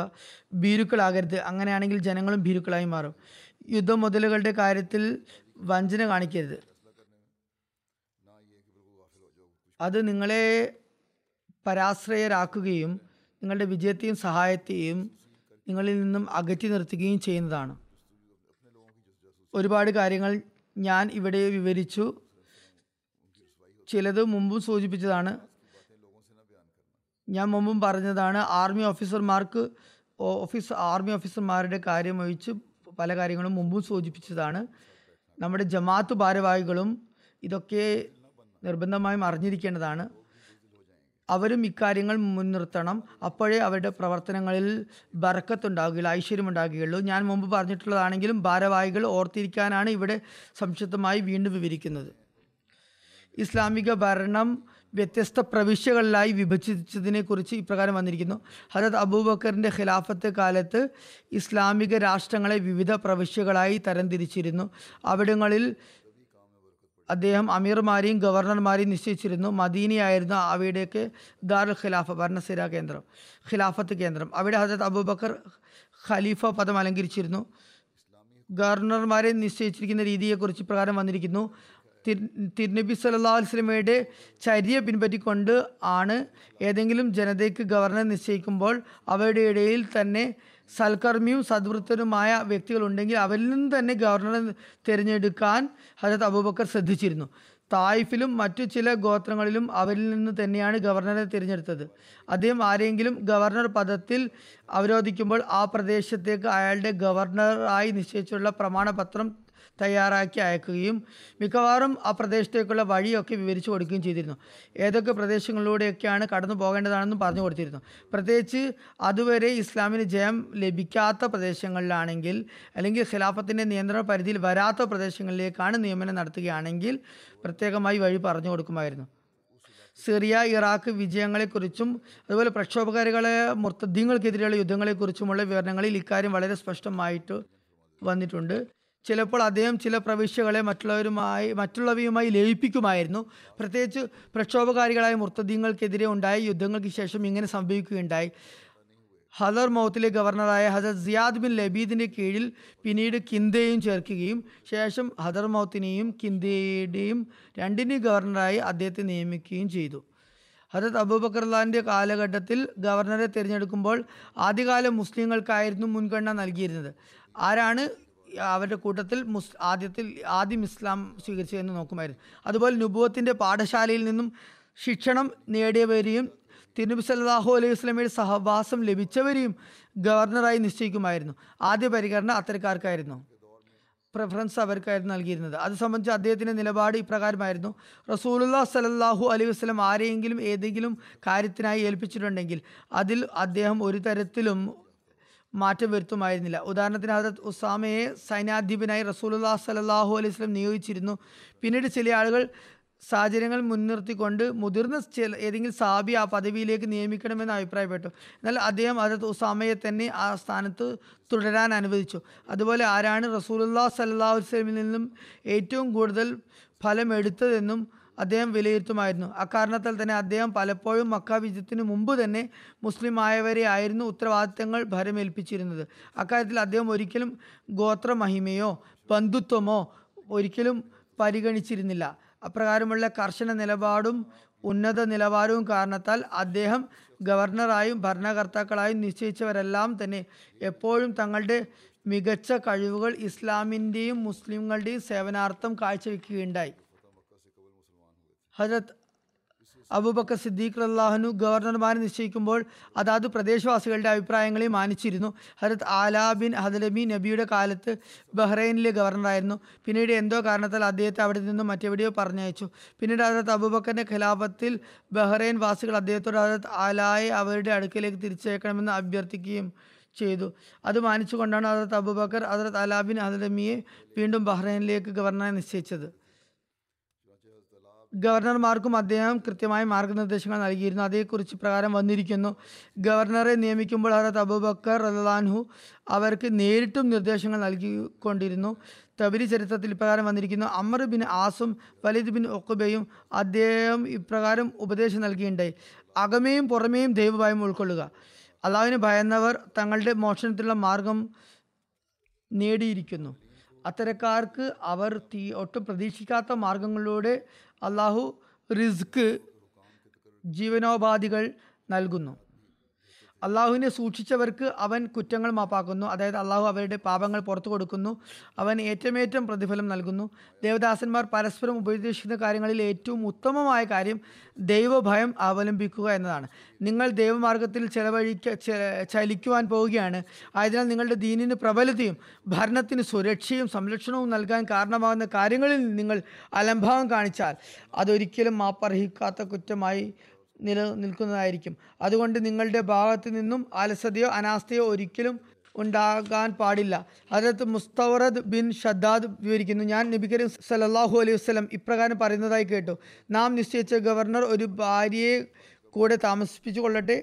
ഭീരുക്കളാകരുത്. അങ്ങനെയാണെങ്കിൽ ജനങ്ങളും ഭീരുക്കളായി മാറും. യുദ്ധ മുതലുകളുടെ കാര്യത്തിൽ വഞ്ചന കാണിക്കരുത്. അത് നിങ്ങളെ പരാശ്രയരാക്കുകയും നിങ്ങളുടെ വിജയത്തെയും സഹായത്തെയും നിങ്ങളിൽ നിന്നും അകറ്റി നിർത്തുകയും ചെയ്യുന്നതാണ്. ഒരുപാട് കാര്യങ്ങൾ ഞാൻ ഇവിടെ വിവരിച്ചു. ചിലത് മുമ്പും സൂചിപ്പിച്ചതാണ്. ഞാൻ മുമ്പും പറഞ്ഞതാണ് ആർമി ഓഫീസർമാർക്ക് ഓഫീസ് ആർമി ഓഫീസർമാരുടെ കാര്യം ഒഴിച്ച് പല കാര്യങ്ങളും മുമ്പും സൂചിപ്പിച്ചതാണ്. നമ്മുടെ ജമാഅത്ത് ഭാരവാഹികളും ഇതൊക്കെ നിർബന്ധമായും അറിഞ്ഞിരിക്കേണ്ടതാണ്. അവരും ഇക്കാര്യങ്ങൾ മുൻനിർത്തണം. അപ്പോഴേ അവരുടെ പ്രവർത്തനങ്ങളിൽ ബറക്കത്തുണ്ടാകുകയുള്ളൂ ഐശ്വര്യമുണ്ടാകുകയുള്ളൂ. ഞാൻ മുമ്പ് പറഞ്ഞിട്ടുള്ളതാണെങ്കിലും ഭാരവാഹികൾ ഓർത്തിരിക്കാനാണ് ഇവിടെ സംക്ഷിപ്തമായി വീണ്ടും വിവരിക്കുന്നത്. ഇസ്ലാമിക ഭരണം വ്യത്യസ്ത പ്രവിശ്യകളിലായി വിഭജിച്ചതിനെ കുറിച്ച് ഇപ്രകാരം വന്നിരിക്കുന്നു. ഹജത് അബൂബക്കറിന്റെ ഖിലാഫത്ത് കാലത്ത് ഇസ്ലാമിക രാഷ്ട്രങ്ങളെ വിവിധ പ്രവിശ്യകളായി തരംതിരിച്ചിരുന്നു. അവിടങ്ങളിൽ അദ്ദേഹം അമീർമാരെയും ഗവർണർമാരെയും നിശ്ചയിച്ചിരുന്നു. മദീനയായിരുന്നു അവയുടെയൊക്കെ ദാറുൽ ഖിലാഫ ഭരണസിര കേന്ദ്രം ഖിലാഫത്ത് കേന്ദ്രം. അവിടെ ഹജരത് അബൂബക്കർ ഖലീഫ പദം അലങ്കരിച്ചിരുന്നു. ഗവർണർമാരെ നിശ്ചയിച്ചിരിക്കുന്ന രീതിയെക്കുറിച്ച് പ്രകാരം വന്നിരിക്കുന്നു. തിരുനബി സല്ലാ വസ്ലമയുടെ ചര്യ പിൻപറ്റിക്കൊണ്ട് ആണ് ഏതെങ്കിലും ജനതയ്ക്ക് ഗവർണർ നിശ്ചയിക്കുമ്പോൾ അവരുടെ ഇടയിൽ തന്നെ സൽക്കർമ്മിയും സദ്വൃത്തനുമായ വ്യക്തികളുണ്ടെങ്കിൽ അവരിൽ നിന്ന് തന്നെ ഗവർണർ തിരഞ്ഞെടുക്കാൻ ഹജരത് അബൂബക്കർ ശ്രദ്ധിച്ചിരുന്നു. തായിഫിലും മറ്റു ചില ഗോത്രങ്ങളിലും അവരിൽ നിന്ന് തന്നെയാണ് ഗവർണറെ തിരഞ്ഞെടുത്തത്. അദ്ദേഹം ആരെങ്കിലും ഗവർണർ പദത്തിൽ അവരോധിക്കുമ്പോൾ ആ പ്രദേശത്തേക്ക് അയാളുടെ ഗവർണറായി നിശ്ചയിച്ചുള്ള പ്രമാണപത്രം തയ്യാറാക്കി അയക്കുകയും മിക്കവാറും ആ പ്രദേശത്തേക്കുള്ള വഴിയൊക്കെ വിവരിച്ചു കൊടുക്കുകയും ചെയ്തിരുന്നു. ഏതൊക്കെ പ്രദേശങ്ങളിലൂടെയൊക്കെയാണ് കടന്നു പോകേണ്ടതാണെന്നും പറഞ്ഞു കൊടുത്തിരുന്നു. പ്രത്യേകിച്ച് അതുവരെ ഇസ്ലാമിന് ജയം ലഭിക്കാത്ത പ്രദേശങ്ങളിലാണെങ്കിൽ അല്ലെങ്കിൽ ഖിലാഫത്തിന്റെ നിയന്ത്രണ പരിധിയിൽ വരാത്ത പ്രദേശങ്ങളിലേക്കാണ് നിയമനം നടത്തുകയാണെങ്കിൽ പ്രത്യേകമായി വഴി പറഞ്ഞു കൊടുക്കുമായിരുന്നു. സിറിയ ഇറാഖ് വിജയങ്ങളെക്കുറിച്ചും അതുപോലെ പ്രക്ഷോഭകാരികളെ മുർത്തദ്ദീങ്ങൾക്കെതിരെയുള്ള യുദ്ധങ്ങളെക്കുറിച്ചുമുള്ള വിവരണങ്ങളിൽ ഇക്കാര്യം വളരെ സ്പഷ്ടമായിട്ട് വന്നിട്ടുണ്ട്. ചിലപ്പോൾ അദ്ദേഹം ചില പ്രവിശ്യകളെ മറ്റുള്ളവരുമായി മറ്റുള്ളവയുമായി ലയിപ്പിക്കുമായിരുന്നു. പ്രത്യേകിച്ച് പ്രക്ഷോഭകാരികളായ മുർത്തദ്ദീങ്ങൾക്കെതിരെ ഉണ്ടായ യുദ്ധങ്ങൾക്ക് ശേഷം ഇങ്ങനെ സംഭവിക്കുകയുണ്ടായി. ഹദർ മൗത്തിലെ ഗവർണറായ ഹസരത് സിയാദ് ബിൻ ലബീദിന്റെ കീഴിൽ പിന്നീട് കിന്തയെയും ചേർക്കുകയും ശേഷം ഹദർ മൗത്തിനെയും കിന്തയുടെയും രണ്ടിനെയും ഗവർണറായി അദ്ദേഹത്തെ നിയമിക്കുകയും ചെയ്തു. ഹജത് അബൂബക്കർലാന്റെ കാലഘട്ടത്തിൽ ഗവർണറെ തിരഞ്ഞെടുക്കുമ്പോൾ ആദ്യകാല മുസ്ലിങ്ങൾക്കായിരുന്നു മുൻഗണന നൽകിയിരുന്നത്. ആരാണ് അവരുടെ കൂട്ടത്തിൽ മുസ് ആദ്യത്തിൽ ആദ്യം ഇസ്ലാം സ്വീകരിച്ചു എന്ന് നോക്കുമായിരുന്നു. അതുപോലെ നുബുവത്തിന്റെ പാഠശാലയിൽ നിന്നും ശിക്ഷണം നേടിയവരെയും തിരുനബി സല്ലാഹു അലൈഹി വസ്ലമയുടെ സഹവാസം ലഭിച്ചവരെയും ഗവർണറായി നിശ്ചയിക്കുമായിരുന്നു. ആദ്യ പരിഗണന അത്തരക്കാർക്കായിരുന്നു. പ്രിഫറൻസ് അവർക്കായിരുന്നു നൽകിയിരുന്നത്. അത് സംബന്ധിച്ച് അദ്ദേഹത്തിന്റെ നിലപാട് ഇപ്രകാരമായിരുന്നു. റസൂലുല്ലാ സലല്ലാഹു അലൈഹി വസ്ലം ആരെയെങ്കിലും ഏതെങ്കിലും കാര്യത്തിനായി ഏൽപ്പിച്ചിട്ടുണ്ടെങ്കിൽ അതിൽ അദ്ദേഹം ഒരു തരത്തിലും മാറ്റം വരുത്തുമായിരുന്നില്ല. ഉദാഹരണത്തിന് ഹജരത് ഉസാമയെ സൈന്യാധിപനായി റസൂലുല്ലാ സലാഹു അലൈഹി സ്വലം നിയോഗിച്ചിരുന്നു. പിന്നീട് ചില ആളുകൾ സാഹചര്യങ്ങൾ മുൻനിർത്തിക്കൊണ്ട് മുതിർന്ന ചില ഏതെങ്കിലും സാബി ആ പദവിയിലേക്ക് നിയമിക്കണമെന്ന് അഭിപ്രായപ്പെട്ടു. എന്നാൽ അദ്ദേഹം ഹജരത് ഉസാമയെ തന്നെ ആ സ്ഥാനത്ത് തുടരാൻ അനുവദിച്ചു. അതുപോലെ ആരാണ് റസൂലുല്ലാ സല്ലാ വസ്ലമിൽ നിന്നും ഏറ്റവും കൂടുതൽ ഫലം എടുത്തതെന്നും അദ്ദേഹം വിലയിരുത്തുമായിരുന്നു. അക്കാരണത്താൽ തന്നെ അദ്ദേഹം പലപ്പോഴും മക്ക വിജയത്തിനു മുമ്പ് തന്നെ മുസ്ലിം ആയവരെ ആയിരുന്നു ഉത്തരവാദിത്തങ്ങൾ ഭരമേൽപ്പിച്ചിരുന്നത്. അക്കാര്യത്തിൽ അദ്ദേഹം ഒരിക്കലും ഗോത്രമഹിമയോ ബന്ധുത്വമോ ഒരിക്കലും പരിഗണിച്ചിരുന്നില്ല. അപ്രകാരമുള്ള കർശന നിലപാടും ഉന്നത നിലവാരവും കാരണത്താൽ അദ്ദേഹം ഗവർണറായും ഭരണകർത്താക്കളായും നിശ്ചയിച്ചവരെല്ലാം തന്നെ എപ്പോഴും തങ്ങളുടെ മികച്ച കഴിവുകൾ ഇസ്ലാമിന്റെയും മുസ്ലിങ്ങളുടെയും സേവനാർത്ഥം കാഴ്ചവെക്കുകയുണ്ടായി. ഹജരത് അബൂബക്കർ സിദ്ദീഖ് അള്ളാഹനു ഗവർണർമാരെ നിശ്ചയിക്കുമ്പോൾ അതാത് പ്രദേശവാസികളുടെ അഭിപ്രായങ്ങളെ മാനിച്ചിരുന്നു. ഹജരത് ആലാ ബിൻ ഹദലബി നബിയുടെ കാലത്ത് ബഹ്റൈനിലെ ഗവർണറായിരുന്നു. പിന്നീട് എന്തോ കാരണത്താൽ അദ്ദേഹത്തെ അവിടെ നിന്നും മറ്റെവിടെയോ പറഞ്ഞയച്ചു. പിന്നീട് ഹരത് അബൂബക്കറിന്റെ ഖിലാഫത്തിൽ ബഹ്റൈൻ വാസികൾ അദ്ദേഹത്തോട് ഹരത് ആലായെ അവരുടെ അടുക്കലേക്ക് തിരിച്ചയക്കണമെന്ന് അഭ്യർത്ഥിക്കുകയും ചെയ്തു. അത് മാനിച്ചുകൊണ്ടാണ് ഹജരത് അബൂബക്കർ ഹജരത് അലാബിൻ ഹദലമിയെ വീണ്ടും ബഹ്റൈനിലേക്ക് ഗവർണറെ നിശ്ചയിച്ചത്. ഗവർണർമാർക്കും അദ്ദേഹം കൃത്യമായ മാർഗനിർദ്ദേശങ്ങൾ നൽകിയിരുന്നു. അതേക്കുറിച്ച് പ്രകാരം വന്നിരിക്കുന്നു. ഗവർണറെ നിയമിക്കുമ്പോൾ ഹറത്ത് അബൂബക്കർ റലാൻഹു അവർക്ക് നേരിട്ടും നിർദ്ദേശങ്ങൾ നൽകിക്കൊണ്ടിരുന്നു. തബരി ചരിത്രത്തിൽ ഇപ്രകാരം വന്നിരിക്കുന്നു. അമർ ബിൻ ആസും വലിദ് ബിൻ ഒക്കുബയും അദ്ദേഹം ഇപ്രകാരം ഉപദേശം നൽകിയിട്ടുണ്ടായി അകമേയും പുറമേയും ദൈവഭയം ഉൾക്കൊള്ളുക. അള്ളാവിന് ഭയന്നവർ തങ്ങളുടെ മോഷണത്തിലുള്ള മാർഗം നേടിയിരിക്കുന്നു. അത്തരക്കാർക്ക് അവർ തീ ഒട്ടും പ്രതീക്ഷിക്കാത്ത മാർഗങ്ങളിലൂടെ അള്ളാഹു റിസ്ക് ജീവനോപാധികൾ നൽകുന്നു. അള്ളാഹുവിനെ സൂക്ഷിച്ചവർക്ക് അവൻ കുറ്റങ്ങൾ മാപ്പാക്കുന്നു. അതായത് അള്ളാഹു അവരുടെ പാപങ്ങൾ പുറത്തു കൊടുക്കുന്നു. അവൻ ഏറ്റമേറ്റം പ്രതിഫലം നൽകുന്നു. ദേവദാസന്മാർ പരസ്പരം ഉപദേശിക്കുന്ന കാര്യങ്ങളിൽ ഏറ്റവും ഉത്തമമായ കാര്യം ദൈവഭയം അവലംബിക്കുക എന്നതാണ്. നിങ്ങൾ ദൈവമാർഗത്തിൽ ചെലവഴിക്ക ചലിക്കുവാൻ പോവുകയാണ്. ആയതിനാൽ നിങ്ങളുടെ ദീനിന് പ്രബലതയും ഭരണത്തിന് സുരക്ഷയും സംരക്ഷണവും നൽകാൻ കാരണമാകുന്ന കാര്യങ്ങളിൽ നിങ്ങൾ അലംഭാവം കാണിച്ചാൽ അതൊരിക്കലും മാപ്പർഹിക്കാത്ത കുറ്റമായി നിലനിൽക്കുന്നതായിരിക്കും അതുകൊണ്ട് നിങ്ങളുടെ ഭാഗത്ത് നിന്നും അലസതയോ അനാസ്ഥയോ ഒരിക്കലും ഉണ്ടാകാൻ പാടില്ല. അതിനകത്ത് മുസ്തവറദ് ബിൻ ഷദ്ദാദ് വിവരിക്കുന്നു ഞാൻ നബി കരീം സല്ലല്ലാഹു അലൈഹി വസ്ലം ഇപ്രകാരം പറയുന്നതായി കേട്ടു. നാം നിശ്ചയിച്ച ഗവർണർ ഒരു ഭാര്യയെ കൂടെ താമസിപ്പിച്ചു കൊള്ളട്ടെ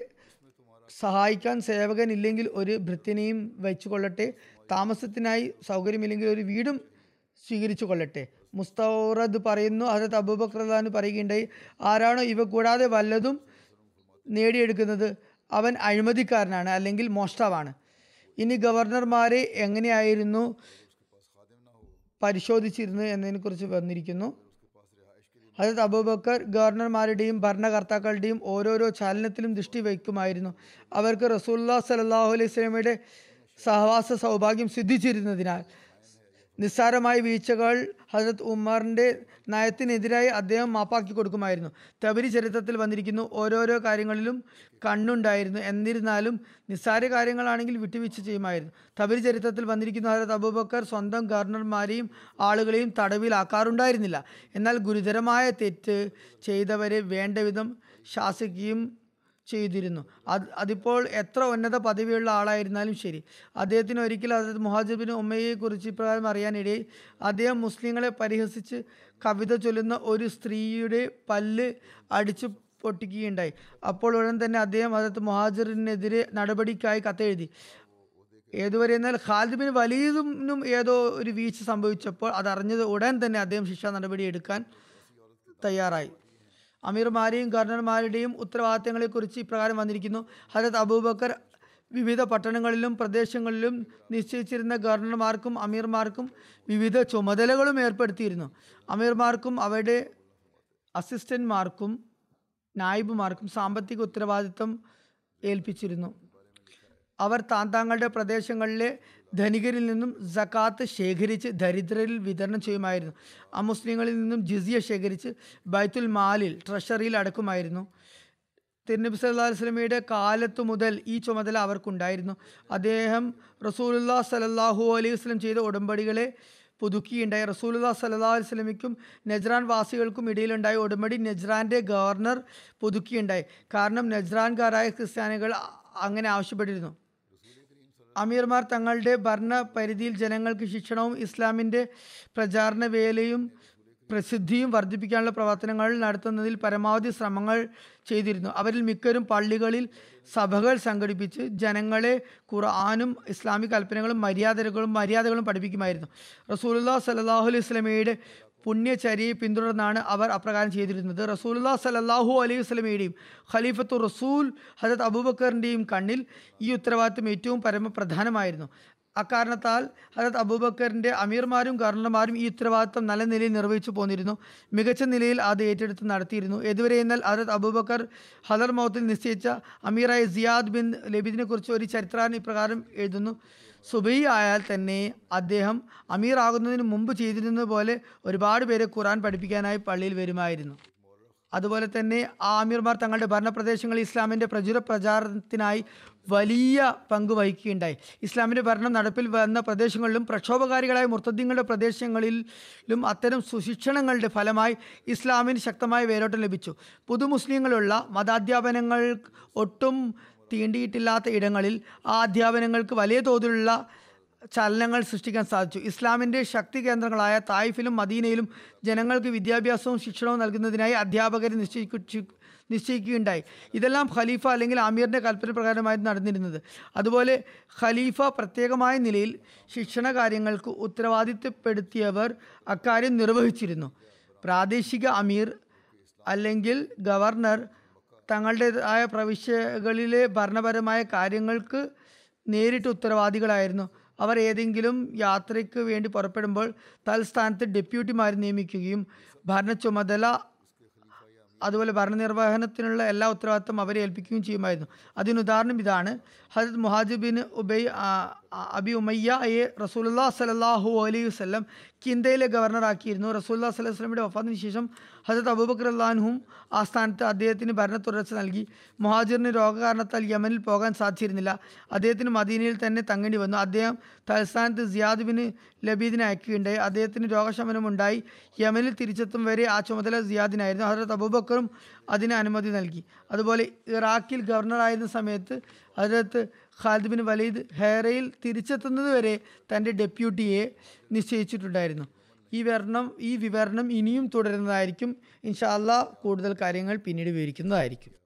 സഹായിക്കാൻ സേവകൻ ഇല്ലെങ്കിൽ ഒരു ഭൃത്യനെയും വെച്ചു കൊള്ളട്ടെ താമസത്തിനായി സൗകര്യമില്ലെങ്കിൽ ഒരു വീടും സ്വീകരിച്ചു കൊള്ളട്ടെ മുസ്തൗറദ് പറയുന്നു ഹജരത് അബൂബക്രദാന് പറയുകയുണ്ടായി ആരാണോ ഇവ കൂടാതെ വല്ലതും നേടിയെടുക്കുന്നത് അവൻ അഴിമതിക്കാരനാണ് അല്ലെങ്കിൽ മോഷ്ടാവാണ്. ഇനി ഗവർണർമാരെ എങ്ങനെയായിരുന്നു പരിശോധിച്ചിരുന്നത് എന്നതിനെക്കുറിച്ച് വന്നിരിക്കുന്നു. ഹജത് അബൂബക്കർ ഗവർണർമാരുടെയും ഭരണകർത്താക്കളുടെയും ഓരോരോ ചലനത്തിലും ദൃഷ്ടി വയ്ക്കുമായിരുന്നു. അവർക്ക് റസൂല്ലാ സലാഹു അലൈഹി സ്വലമയുടെ സഹവാസ സൗഭാഗ്യം സിദ്ധിച്ചിരുന്നതിനാൽ നിസ്സാരമായ വീഴ്ചകൾ ഹജരത് ഉമറിന്റെ നയത്തിനെതിരായി അദ്ദേഹം മാപ്പാക്കി കൊടുക്കുമായിരുന്നു. തബരി ചരിത്രത്തിൽ വന്നിരിക്കുന്നു ഓരോരോ കാര്യങ്ങളിലും കണ്ണുണ്ടായിരുന്നു. എന്നിരുന്നാലും നിസ്സാര കാര്യങ്ങളാണെങ്കിൽ വിട്ടുവീഴ്ച ചെയ്യുമായിരുന്നു. തബരി ചരിത്രത്തിൽ വന്നിരിക്കുന്ന ഹജരത് അബൂബക്കർ സ്വന്തം ഗവർണർമാരെയും ആളുകളെയും തടവിലാക്കാറുണ്ടായിരുന്നില്ല. എന്നാൽ ഗുരുതരമായ തെറ്റ് ചെയ്തവരെ വേണ്ട വിധം ശാസിക്കുകയും ചെയ്തിരുന്നു. അത് അതിപ്പോൾ എത്ര ഉന്നത പദവിയുള്ള ആളായിരുന്നാലും ശരി. അദ്ദേഹത്തിന് ഒരിക്കൽ അതായത് മുഹാജിബിന് ഉമ്മയെക്കുറിച്ച് ഇപ്രകാരം അറിയാനിടയിൽ അദ്ദേഹം മുസ്ലിങ്ങളെ പരിഹസിച്ച് കവിത ചൊല്ലുന്ന ഒരു സ്ത്രീയുടെ പല്ല് അടിച്ചു പൊട്ടിക്കുകയുണ്ടായി. അപ്പോൾ ഉടൻ തന്നെ അദ്ദേഹം അതായത് മുഹാജിറിനെതിരെ നടപടിക്കായി കത്തെഴുതി. ഏതുവരെ എന്നാൽ ഖാലിദിബിന് വലിയതിനും ഏതോ ഒരു വീഴ്ച സംഭവിച്ചപ്പോൾ അതറിഞ്ഞത് ഉടൻ തന്നെ അദ്ദേഹം ശിക്ഷാ നടപടി എടുക്കാൻ തയ്യാറായി. അമീർമാരെയും ഗവർണർമാരുടെയും ഉത്തരവാദിത്തങ്ങളെക്കുറിച്ച് ഇപ്രകാരം വന്നിരിക്കുന്നു. ഹരത് അബൂബക്കർ വിവിധ പട്ടണങ്ങളിലും പ്രദേശങ്ങളിലും നിശ്ചയിച്ചിരുന്ന ഗവർണർമാർക്കും അമീർമാർക്കും വിവിധ ചുമതലകളും ഏർപ്പെടുത്തിയിരുന്നു. അമീർമാർക്കും അവരുടെ അസിസ്റ്റന്റ്മാർക്കും നായിബുമാർക്കും സാമ്പത്തിക ഉത്തരവാദിത്തം ഏൽപ്പിച്ചിരുന്നു. അവർ താൻ താങ്കളുടെ പ്രദേശങ്ങളിലെ ധനികരിൽ നിന്നും സക്കാത്ത് ശേഖരിച്ച് ദരിദ്രരിൽ വിതരണം ചെയ്യുമായിരുന്നു. അമുസ്ലിങ്ങളിൽ നിന്നും ജിസിയ ശേഖരിച്ച് ബൈത്തുൽ മാലിൽ ട്രഷറിയിൽ അടക്കുമായിരുന്നു. തിരുനബി സല്ലാ വസ്ലമിയുടെ കാലത്തു മുതൽ ഈ ചുമതല അവർക്കുണ്ടായിരുന്നു. അദ്ദേഹം റസൂലുല്ലാ സലല്ലാഹു അലൈഹി വസ്ലം ചെയ്ത ഉടമ്പടികളെ പുതുക്കിയുണ്ടായി. റസൂലുല്ലാ സല്ലാ വസ്ലമിക്കും നജ്റാൻ വാസികൾക്കും ഇടയിലുണ്ടായ ഉടമ്പടി നജ്റാന്റെ ഗവർണർ പുതുക്കിയുണ്ടായി. കാരണം നജ്റാൻകാരായ ക്രിസ്ത്യാനികൾ അങ്ങനെ ആവശ്യപ്പെട്ടിരുന്നു. അമീർമാർ തങ്ങളുടെ ഭരണ പരിധിയിൽ ജനങ്ങൾക്ക് ശിക്ഷണവും ഇസ്ലാമിന്റെ പ്രചാരണ വേലയും പ്രസിദ്ധിയും വർദ്ധിപ്പിക്കാനുള്ള പ്രവർത്തനങ്ങൾ നടത്തുന്നതിൽ പരമാവധി ശ്രമങ്ങൾ ചെയ്തിരുന്നു. അവരിൽ മിക്കവരും പള്ളികളിൽ സഭകൾ സംഘടിപ്പിച്ച് ജനങ്ങളെ ഖുർആാനും ഇസ്ലാമിക് കൽപ്പനകളും മര്യാദകളും മര്യാദകളും പഠിപ്പിക്കുമായിരുന്നു. റസൂലുല്ലാ സലാഹു അലൈഹി സ്വലമയുടെ പുണ്യചര്യയെ പിന്തുടർന്നാണ് അവർ അപ്രകാരം ചെയ്തിരുന്നത്. റസൂലുല്ലാ സലല്ലാഹു അലൈഹി വസ്ലമയുടെയും ഖലീഫത്തു റസൂൽ ഹജത് അബൂബക്കറിന്റെയും കണ്ണിൽ ഈ ഉത്തരവാദിത്വം ഏറ്റവും പരമപ്രധാനമായിരുന്നു. അക്കാരണത്താൽ ഹജത് അബൂബക്കറിന്റെ അമീർമാരും ഗവർണർമാരും ഈ ഉത്തരവാദിത്വം നല്ല നിലയിൽ നിർവഹിച്ചു പോന്നിരുന്നു. മികച്ച നിലയിൽ അത് ഏറ്റെടുത്ത് നടത്തിയിരുന്നു. ഇതുവരെ എന്നാൽ ഹജത് അബൂബക്കർ ഹദർ മൗത്തിൽ നിശ്ചയിച്ച അമീറായ സിയാദ് ബിൻ ലബിദിനെക്കുറിച്ച് ഒരു ചരിത്രാൻ ഇപ്രകാരം എഴുതുന്നു. സുബൈ ആയാൽ തന്നെ അദ്ദേഹം അമീർ ആകുന്നതിന് മുമ്പ് ചെയ്തിരുന്നത് പോലെ ഒരുപാട് പേരെ ഖുറാൻ പഠിപ്പിക്കാനായി പള്ളിയിൽ വരുമായിരുന്നു. അതുപോലെ തന്നെ ആ അമീർമാർ തങ്ങളുടെ ഭരണപ്രദേശങ്ങളിൽ ഇസ്ലാമിന്റെ പ്രചുര പ്രചാരണത്തിനായി വലിയ പങ്ക് വഹിക്കുകയുണ്ടായി. ഇസ്ലാമിന്റെ ഭരണം നടപ്പിൽ വന്ന പ്രദേശങ്ങളിലും പ്രക്ഷോഭകാരികളായ മുർത്തദ്ദീങ്ങളുടെ പ്രദേശങ്ങളിലും അത്തരം സുശിക്ഷണങ്ങളുടെ ഫലമായി ഇസ്ലാമിന് ശക്തമായ വേരോട്ടം ലഭിച്ചു. പുതു മുസ്ലിങ്ങളുള്ള മതാധ്യാപനങ്ങൾ ഒട്ടും തീണ്ടിയിട്ടില്ലാത്ത ഇടങ്ങളിൽ അധ്യാപനങ്ങൾക്ക് വലിയ തോതിലുള്ള ചലനങ്ങൾ സൃഷ്ടിക്കാൻ സാധിച്ചു. ഇസ്ലാമിന്റെ ശക്തി കേന്ദ്രങ്ങളായ തായിഫിലും മദീനയിലും ജനങ്ങൾക്ക് വിദ്യാഭ്യാസവും ശിക്ഷണവും നൽകുന്നതിനായി അധ്യാപകരെ നിശ്ചയിച്ചു നിശ്ചയിക്കുകയുണ്ടായി. ഇതെല്ലാം ഖലീഫ അല്ലെങ്കിൽ അമീറിന്റെ കൽപ്പന പ്രകാരമായിരുന്നു നടന്നിരുന്നത്. അതുപോലെ ഖലീഫ പ്രത്യേകമായ നിലയിൽ ശിക്ഷണ കാര്യങ്ങൾക്ക് ഉത്തരവാദിത്തപ്പെടുത്തിയവർ അക്കാര്യം നിർവഹിച്ചിരുന്നു. പ്രാദേശിക അമീർ അല്ലെങ്കിൽ ഗവർണർ തങ്ങളുടേതായ പ്രവിശ്യകളിലെ ഭരണപരമായ കാര്യങ്ങൾക്ക് നേരിട്ട് ഉത്തരവാദികളായിരുന്നു. അവർ ഏതെങ്കിലും യാത്രയ്ക്ക് വേണ്ടി പുറപ്പെടുമ്പോൾ തൽസ്ഥാനത്ത് ഡെപ്യൂട്ടിമാർ നിയമിക്കുകയും ഭരണ ചുമതല അതുപോലെ ഭരണനിർവഹണത്തിനുള്ള എല്ലാ ഉത്തരവാദിത്തം അവരെ ഏൽപ്പിക്കുകയും ചെയ്യുമായിരുന്നു. അതിനുദാഹരണം ഇതാണ്. ഹജത് മുഹാജിബിൻ ഉബൈ അബി ഉമയ്യയെ റസൂല്ലാ സലാഹു അലൈഹി വസ്ലം കിന്തയിലെ ഗവർണറാക്കിയിരുന്നു. റസൂല്ലാ സ്വലൈഹി വസ്ലമിന്റെ വഫാത്തിന് ശേഷം ഹജത് അബൂബക്കർ അള്ളാൻഹും ആ സ്ഥാനത്ത് അദ്ദേഹത്തിന് ഭരണ തുടർച്ച നൽകി. മുഹാജിറിന് രോഗകാരണത്താൽ യമനിൽ പോകാൻ സാധിച്ചിരുന്നില്ല. അദ്ദേഹത്തിന് മദീനയിൽ തന്നെ തങ്ങേണ്ടി വന്നു. അദ്ദേഹം തലസ്ഥാനത്ത് സിയാദ് ബിൻ ലബീദിനെ അയക്കുകയുണ്ടായി. അദ്ദേഹത്തിന് രോഗശമനമുണ്ടായി യമനിൽ തിരിച്ചെത്തും വരെ ആ ചുമതല സിയാദിനായിരുന്നു. ഹജരത് അബൂബക്കറും അതിന് അനുമതി നൽകി. അതുപോലെ ഇറാഖിൽ ഗവർണറായിരുന്ന സമയത്ത് ഹജരത്ത് ഖാലിദ് ബിൻ വലീദ് ഹെയറയിൽ തിരിച്ചെത്തുന്നത് വരെ തന്റെ ഡെപ്യൂട്ടിയെ നിശ്ചയിച്ചിട്ടുണ്ടായിരുന്നു. ഈ വിവരണം ഈ വിവരണം ഇനിയും തുടരുന്നതായിരിക്കും. ഇൻഷാ അല്ലാ കൂടുതൽ കാര്യങ്ങൾ പിന്നീട് വിവരിക്കുന്നതായിരിക്കും.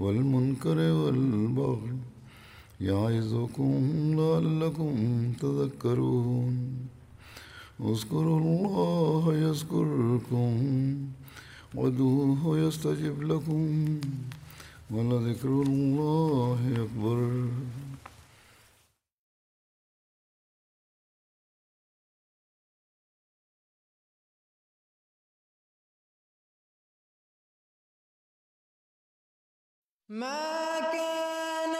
والمنکر والبغی یعظکم لعلکم تذکرون. اذکروا اللہ یذکرکم ودوہ یستجب لکم ولذکر اللہ اکبر. ما كان